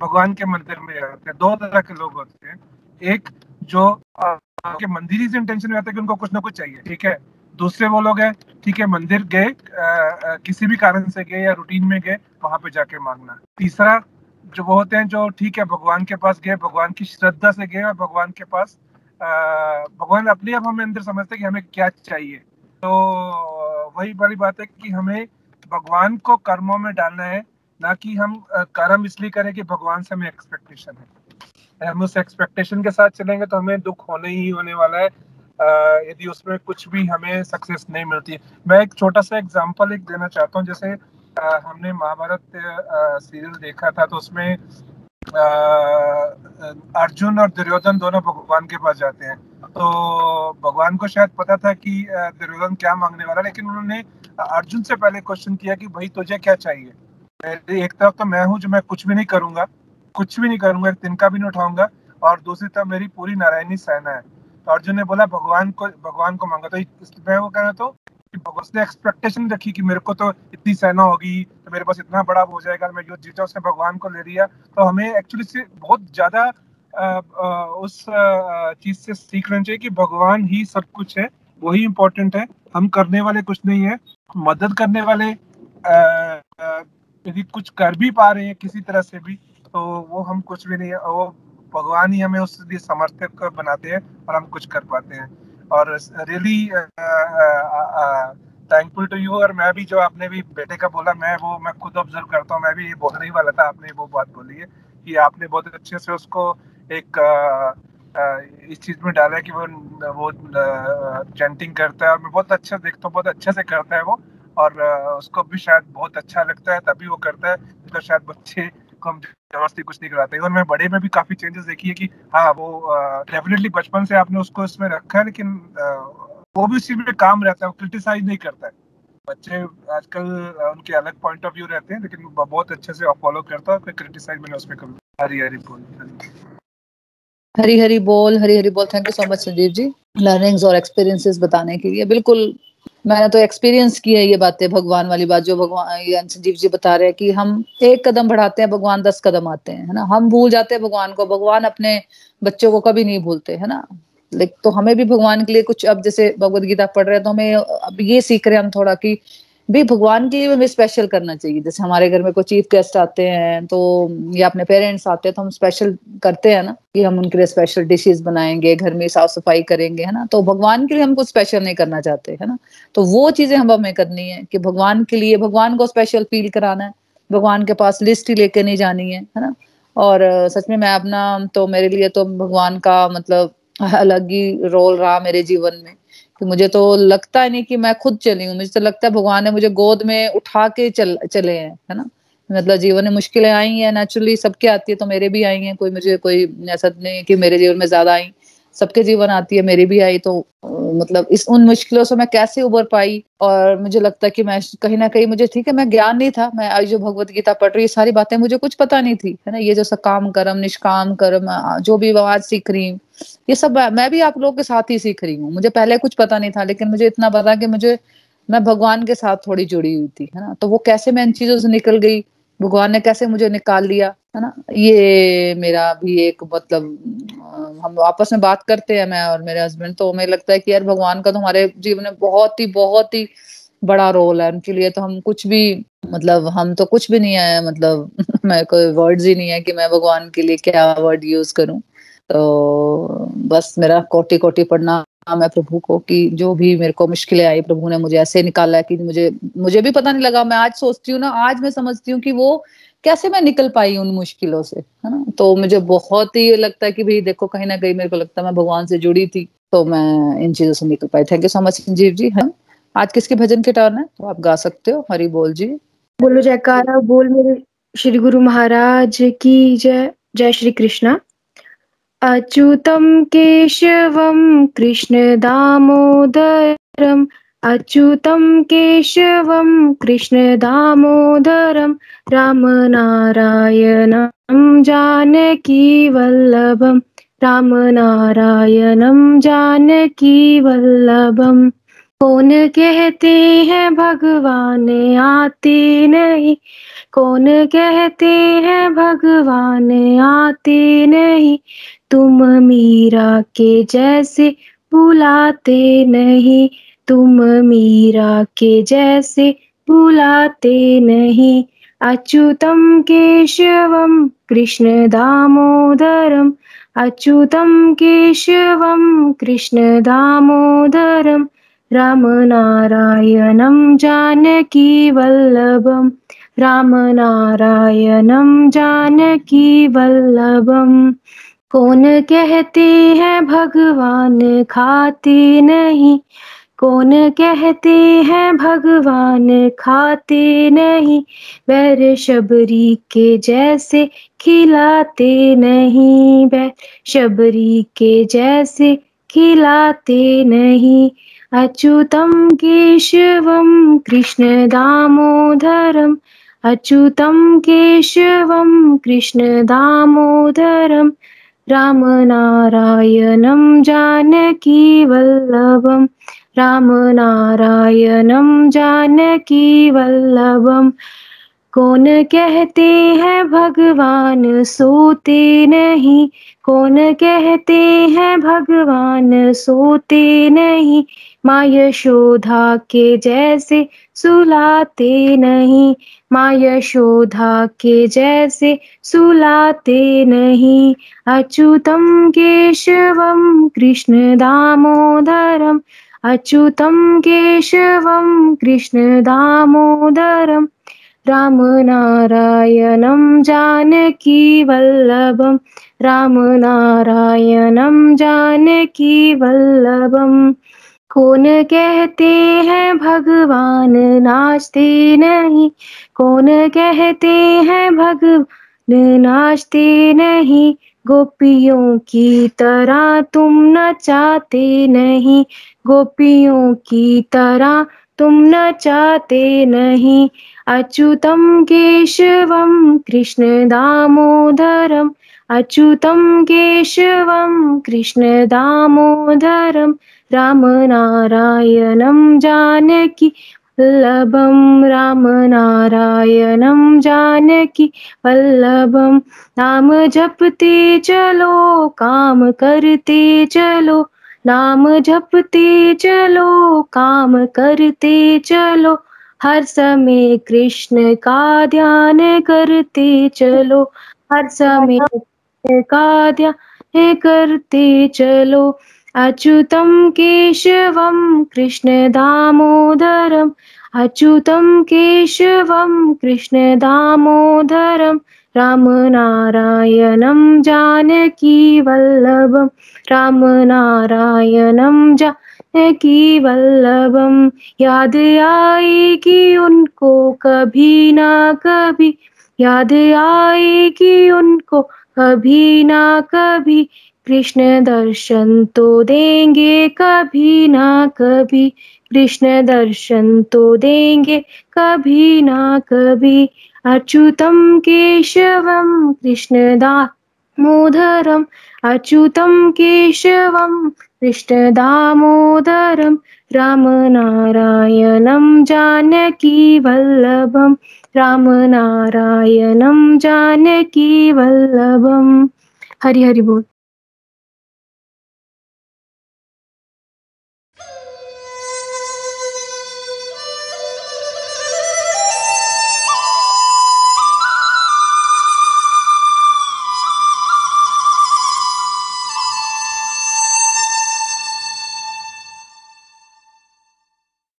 [SPEAKER 6] भगवान के मंदिर में जाते हैं, दो तरह के लोग होते हैं। एक जो के मंदिर से इंटेंशन में आता है कि उनको कुछ ना कुछ चाहिए, ठीक है? दूसरे वो लोग हैं, ठीक है, मंदिर गए किसी भी कारण से गए या रूटीन में गए, वहाँ पे जाके मांगना। तीसरा जो वो होते हैं जो ठीक है, भगवान के पास गए, भगवान की श्रद्धा से गए और भगवान के पास भगवान अपने आप हमें अंदर समझते हैं कि हमें क्या चाहिए। तो वही बड़ी बात है कि हमें भगवान को कर्मों में डालना है, ना कि हम कर्म इसलिए करें कि भगवान से हमें एक्सपेक्टेशन है। हम उस एक्सपेक्टेशन के साथ चलेंगे तो हमें दुख होने ही होने वाला है। यदि उसमें कुछ भी हमें सक्सेस नहीं मिलती। मैं एक छोटा सा एग्ज़ाम्पल एक देना चाहता हूँ। जैसे हमने महाभारत सीरियल देखा था तो उसमें अर्जुन और दुर्योधन दोनों भगवान के पास जाते हैं। तो भगवान को शायद पता था कि दुर्योधन क्या मांगने वाला लेकिन उन्होंने अर्जुन से पहले क्वेश्चन किया कि, भाई, तुझे क्या चाहिए? एक तरफ़ तो मैं हूँ जो मैं कुछ भी नहीं करूँगा। कुछ भी नहीं करूँगा तिनका भी नहीं उठाऊँगा। और दूसरी तरफ़ मेरी पूरी नारायणी सेना है। तो अर्जुन ने बोला, भगवान को भगवान को मांगा। तो मैं वो कहना तो उसने एक्सपेक्टेशन रखी कि मेरे को तो इतनी सेना होगी तो मेरे पास इतना बड़ा हो जाएगा, मैं युद्ध जीता, उसने भगवान को ले लिया। तो हमें एक्चुअली से बहुत ज़्यादा उस चीज़ से सीख लेना चाहिए कि भगवान ही सब कुछ है, वही इम्पोर्टेंट है। हम करने वाले कुछ नहीं है। मदद करने वाले यदि कुछ कर भी पा रहे हैं किसी तरह से भी तो वो हम कुछ भी नहीं वो भगवान ही हमें उस लिए समर्थक बनाते हैं और हम कुछ कर पाते हैं। और रियली थैंकफुल टू यू और मैं भी जो आपने भी बेटे का बोला मैं वो मैं खुद ऑब्ज़र्व करता हूँ मैं भी ये बोलने ही वाला था आपने वो बात बोली है कि आपने बहुत अच्छे से उसको एक आ, आ, इस चीज़ में डाला है कि वो वो चैंटिंग करता है और मैं बहुत अच्छा देखता हूँ बहुत अच्छे से करता है वो और उसको भी शायद बहुत अच्छा लगता है तभी वो करता है तो शायद बच्चे को हम ज़बरदस्ती कुछ नहीं कराते और मैं बड़े में भी काफ़ी चेंजेस देखी है कि हाँ वो डेफिनेटली बचपन से आपने उसको इसमें रखा है लेकिन वो भी उसी में काम रहता है, वो क्रिटिसाइज नहीं करता है। बच्चे आजकल उनके अलग पॉइंट ऑफ़ व्यू रहते हैं, लेकिन बहुत अच्छे से फॉलो करता है क्रिटिसाइज मैंने उसमें कभी हरी हरी बोल।
[SPEAKER 1] हरी हरी बोल, हरी हरी बोल। Thank you so much Sandeep ji learnings और एक्सपीरियंसेस बताने के लिए। बिल्कुल मैंने तो एक्सपीरियंस किया है ये बातें, भगवान वाली बात जो भगवान संजीव जी बता रहे हैं कि हम एक कदम बढ़ाते हैं, भगवान दस कदम आते हैं, है ना? हम भूल जाते हैं भगवान को, भगवान अपने बच्चों को कभी नहीं भूलते, है ना? लेकिन तो हमें भी भगवान के लिए कुछ, अब जैसे भगवदगीता पढ़ रहे हैं तो हमें अब ये सीख रहे हैं हम थोड़ा कि भी भगवान के लिए हमें स्पेशल करना चाहिए। जैसे हमारे घर में कोई चीफ गेस्ट आते हैं तो या अपने पेरेंट्स आते हैं तो हम स्पेशल करते हैं ना, कि हम उनके लिए स्पेशल डिशेस बनाएँगे, घर में साफ़ सफ़ाई करेंगे, है ना? तो भगवान के लिए हम कुछ स्पेशल नहीं करना चाहते, है ना? तो वो चीज़ें हम हमें करनी है, कि भगवान के लिए, भगवान को स्पेशल फील कराना है। भगवान के पास लिस्ट ही लेके नहीं जानी है है ना? और सच में मैं अपना तो मेरे लिए तो भगवान का मतलब अलग ही रोल रहा मेरे जीवन में। कि मुझे तो लगता है नहीं कि मैं खुद चली हूँ। मुझे तो लगता है भगवान ने मुझे गोद में उठा के चल, चले हैं, है ना? मतलब जीवन में मुश्किलें आई हैं नेचुरली सबके आती है तो मेरे भी आई हैं। कोई मुझे, कोई ऐसा नहीं है कि मेरे जीवन में ज़्यादा आई। सबके जीवन आती है, मेरी भी आई तो मतलब इस उन मुश्किलों से मैं कैसे उबर पाई? और मुझे लगता है कि मैं कहीं ना कहीं मुझे, ठीक है, मैं ज्ञान नहीं था, मैं आज जो भगवत गीता पढ़ रही ये सारी बातें मुझे कुछ पता नहीं थी, है ना? ये जो सकाम कर्म, निष्काम कर्म जो भी आवाज़ सीख रही हूँ, ये सब मैं भी आप लोगों के साथ ही सीख रही हूँ। मुझे पहले कुछ पता नहीं था, लेकिन मुझे इतना पता कि मुझे, मैं भगवान के साथ थोड़ी जुड़ी हुई थी, है ना? तो वो कैसे मैं इन चीज़ों से निकल गई? भगवान ने कैसे मुझे निकाल लिया, है ना? ये मेरा भी एक मतलब हम आपस में बात करते हैं, मैं और मेरे हस्बैंड तो हमें लगता है कि यार भगवान का तो हमारे जीवन में बहुत ही बहुत ही बड़ा रोल है। उनके लिए तो हम कुछ भी मतलब हम तो कुछ भी नहीं है मतलब मैं कोई वर्ड्स ही नहीं है कि मैं भगवान के लिए क्या वर्ड यूज़ करूँ। तो बस मेरा कोटि कोटि पढ़ना है प्रभु को कि जो भी मेरे को मुश्किलें आई, प्रभु ने मुझे ऐसे निकाला कि मुझे मुझे भी पता नहीं लगा। मैं आज सोचती हूँ ना, आज मैं समझती हूँ कि वो कैसे मैं निकल पाई उन मुश्किलों से, है ना? तो मुझे बहुत ही लगता है कि भाई देखो, कहीं ना कहीं मेरे को लगता है मैं भगवान से जुड़ी थी तो मैं इन चीज़ों से निकल पाई। Thank you so much Sanjeev ji, है आज किसके भजन के टर्न है? तो आप गा सकते हो। हरी बोल जी।
[SPEAKER 7] बोलो जयकारा, बोल मेरे श्री गुरु महाराज की जय जय श्री कृष्णा। अच्युतं केशवं कृष्णदामोदरम्। अच्युतं केशवं कृष्णदामोदरं रामनारायणं जानकीवल्लभं रामनारायणं जानकीवल्लभम् कौन कहते हैं भगवान आते नहीं? कौन कहते हैं भगवान आते नहीं? तुम मीरा के जैसे बुलाते नहीं, तुम मीरा के जैसे बुलाते नहीं। अच्युतम केशवम, कृष्ण दामोदरम। अच्युतम केशवम, कृष्ण दामोदरम। राम नारायणम, जानकी वल्लभम। रामनारायणं जानकीवल्लभं रामनारायणं जानकीवल्लभम् कौन कहते हैं भगवान खाते नहीं? कौन कहते हैं भगवान खाते नहीं? बैर शबरी के जैसे खिलाते नहीं। बैर शबरी के जैसे खिलाते नहीं। अच्युतम केशवम कृष्ण दामोदरम। अच्युतम केशवम कृष्ण दामोदरम। रामनारायणं जानकी वल्लभं रामनारायणं जानकी वल्लभम। कौन कहते हैं भगवान सोते नहीं? कौन कहते हैं भगवान सोते नहीं? माँ यशोधा के जैसे सुलाते नहीं माँ यशोधा के जैसे सुलाते नहीं। अच्युतम केशवम कृष्ण दामोदरम, अच्युतम केशवम कृष्ण दामोदरम, राम रामनारायणं जानकी वल्लभं रामनारायणं जानकी वल्लभम। कौन कहते हैं भगवान? नाचते नहीं। कौन कहते हैं भगवान? नाचते नहीं। गोपियों की तरह तुम नचाते नहीं। गोपियों की तरह तुम नचाते नहीं। अच्युतम केशवम, कृष्ण कृष्णदामोदरम् अच्युतं केशवं, कृष्णदामोदरं, रामनारायणं जानकी, वल्लभं रामनारायणं जानकी, वल्लभं नाम जपते चलो, काम करते चलो, नाम जपते चलो, काम करते चलो, हर समय कृष्ण का ध्यान करते चलो, हर समय का ध्यान करते चलो। अच्युतं केशवं कृष्ण दामोदरम् अच्युतं जानकी वल्लभं रामनारायणं, जानकी वल्लभम। याद आएगी उनको कभी ना कभी। याद आएगी उनको कभी ना कभी कृष्ण दर्शन तो देंगे, कभी ना कभी कृष्ण दर्शन तो देंगे, कभी ना कभी अच्युतं केशवं कृष्णदामोदरम् अच्युतं केशवं कृष्णदामोदरं रामनारायणं जानकी वल्लभं रामनारायणं जानकी वल्लभम हरि हरि बोल।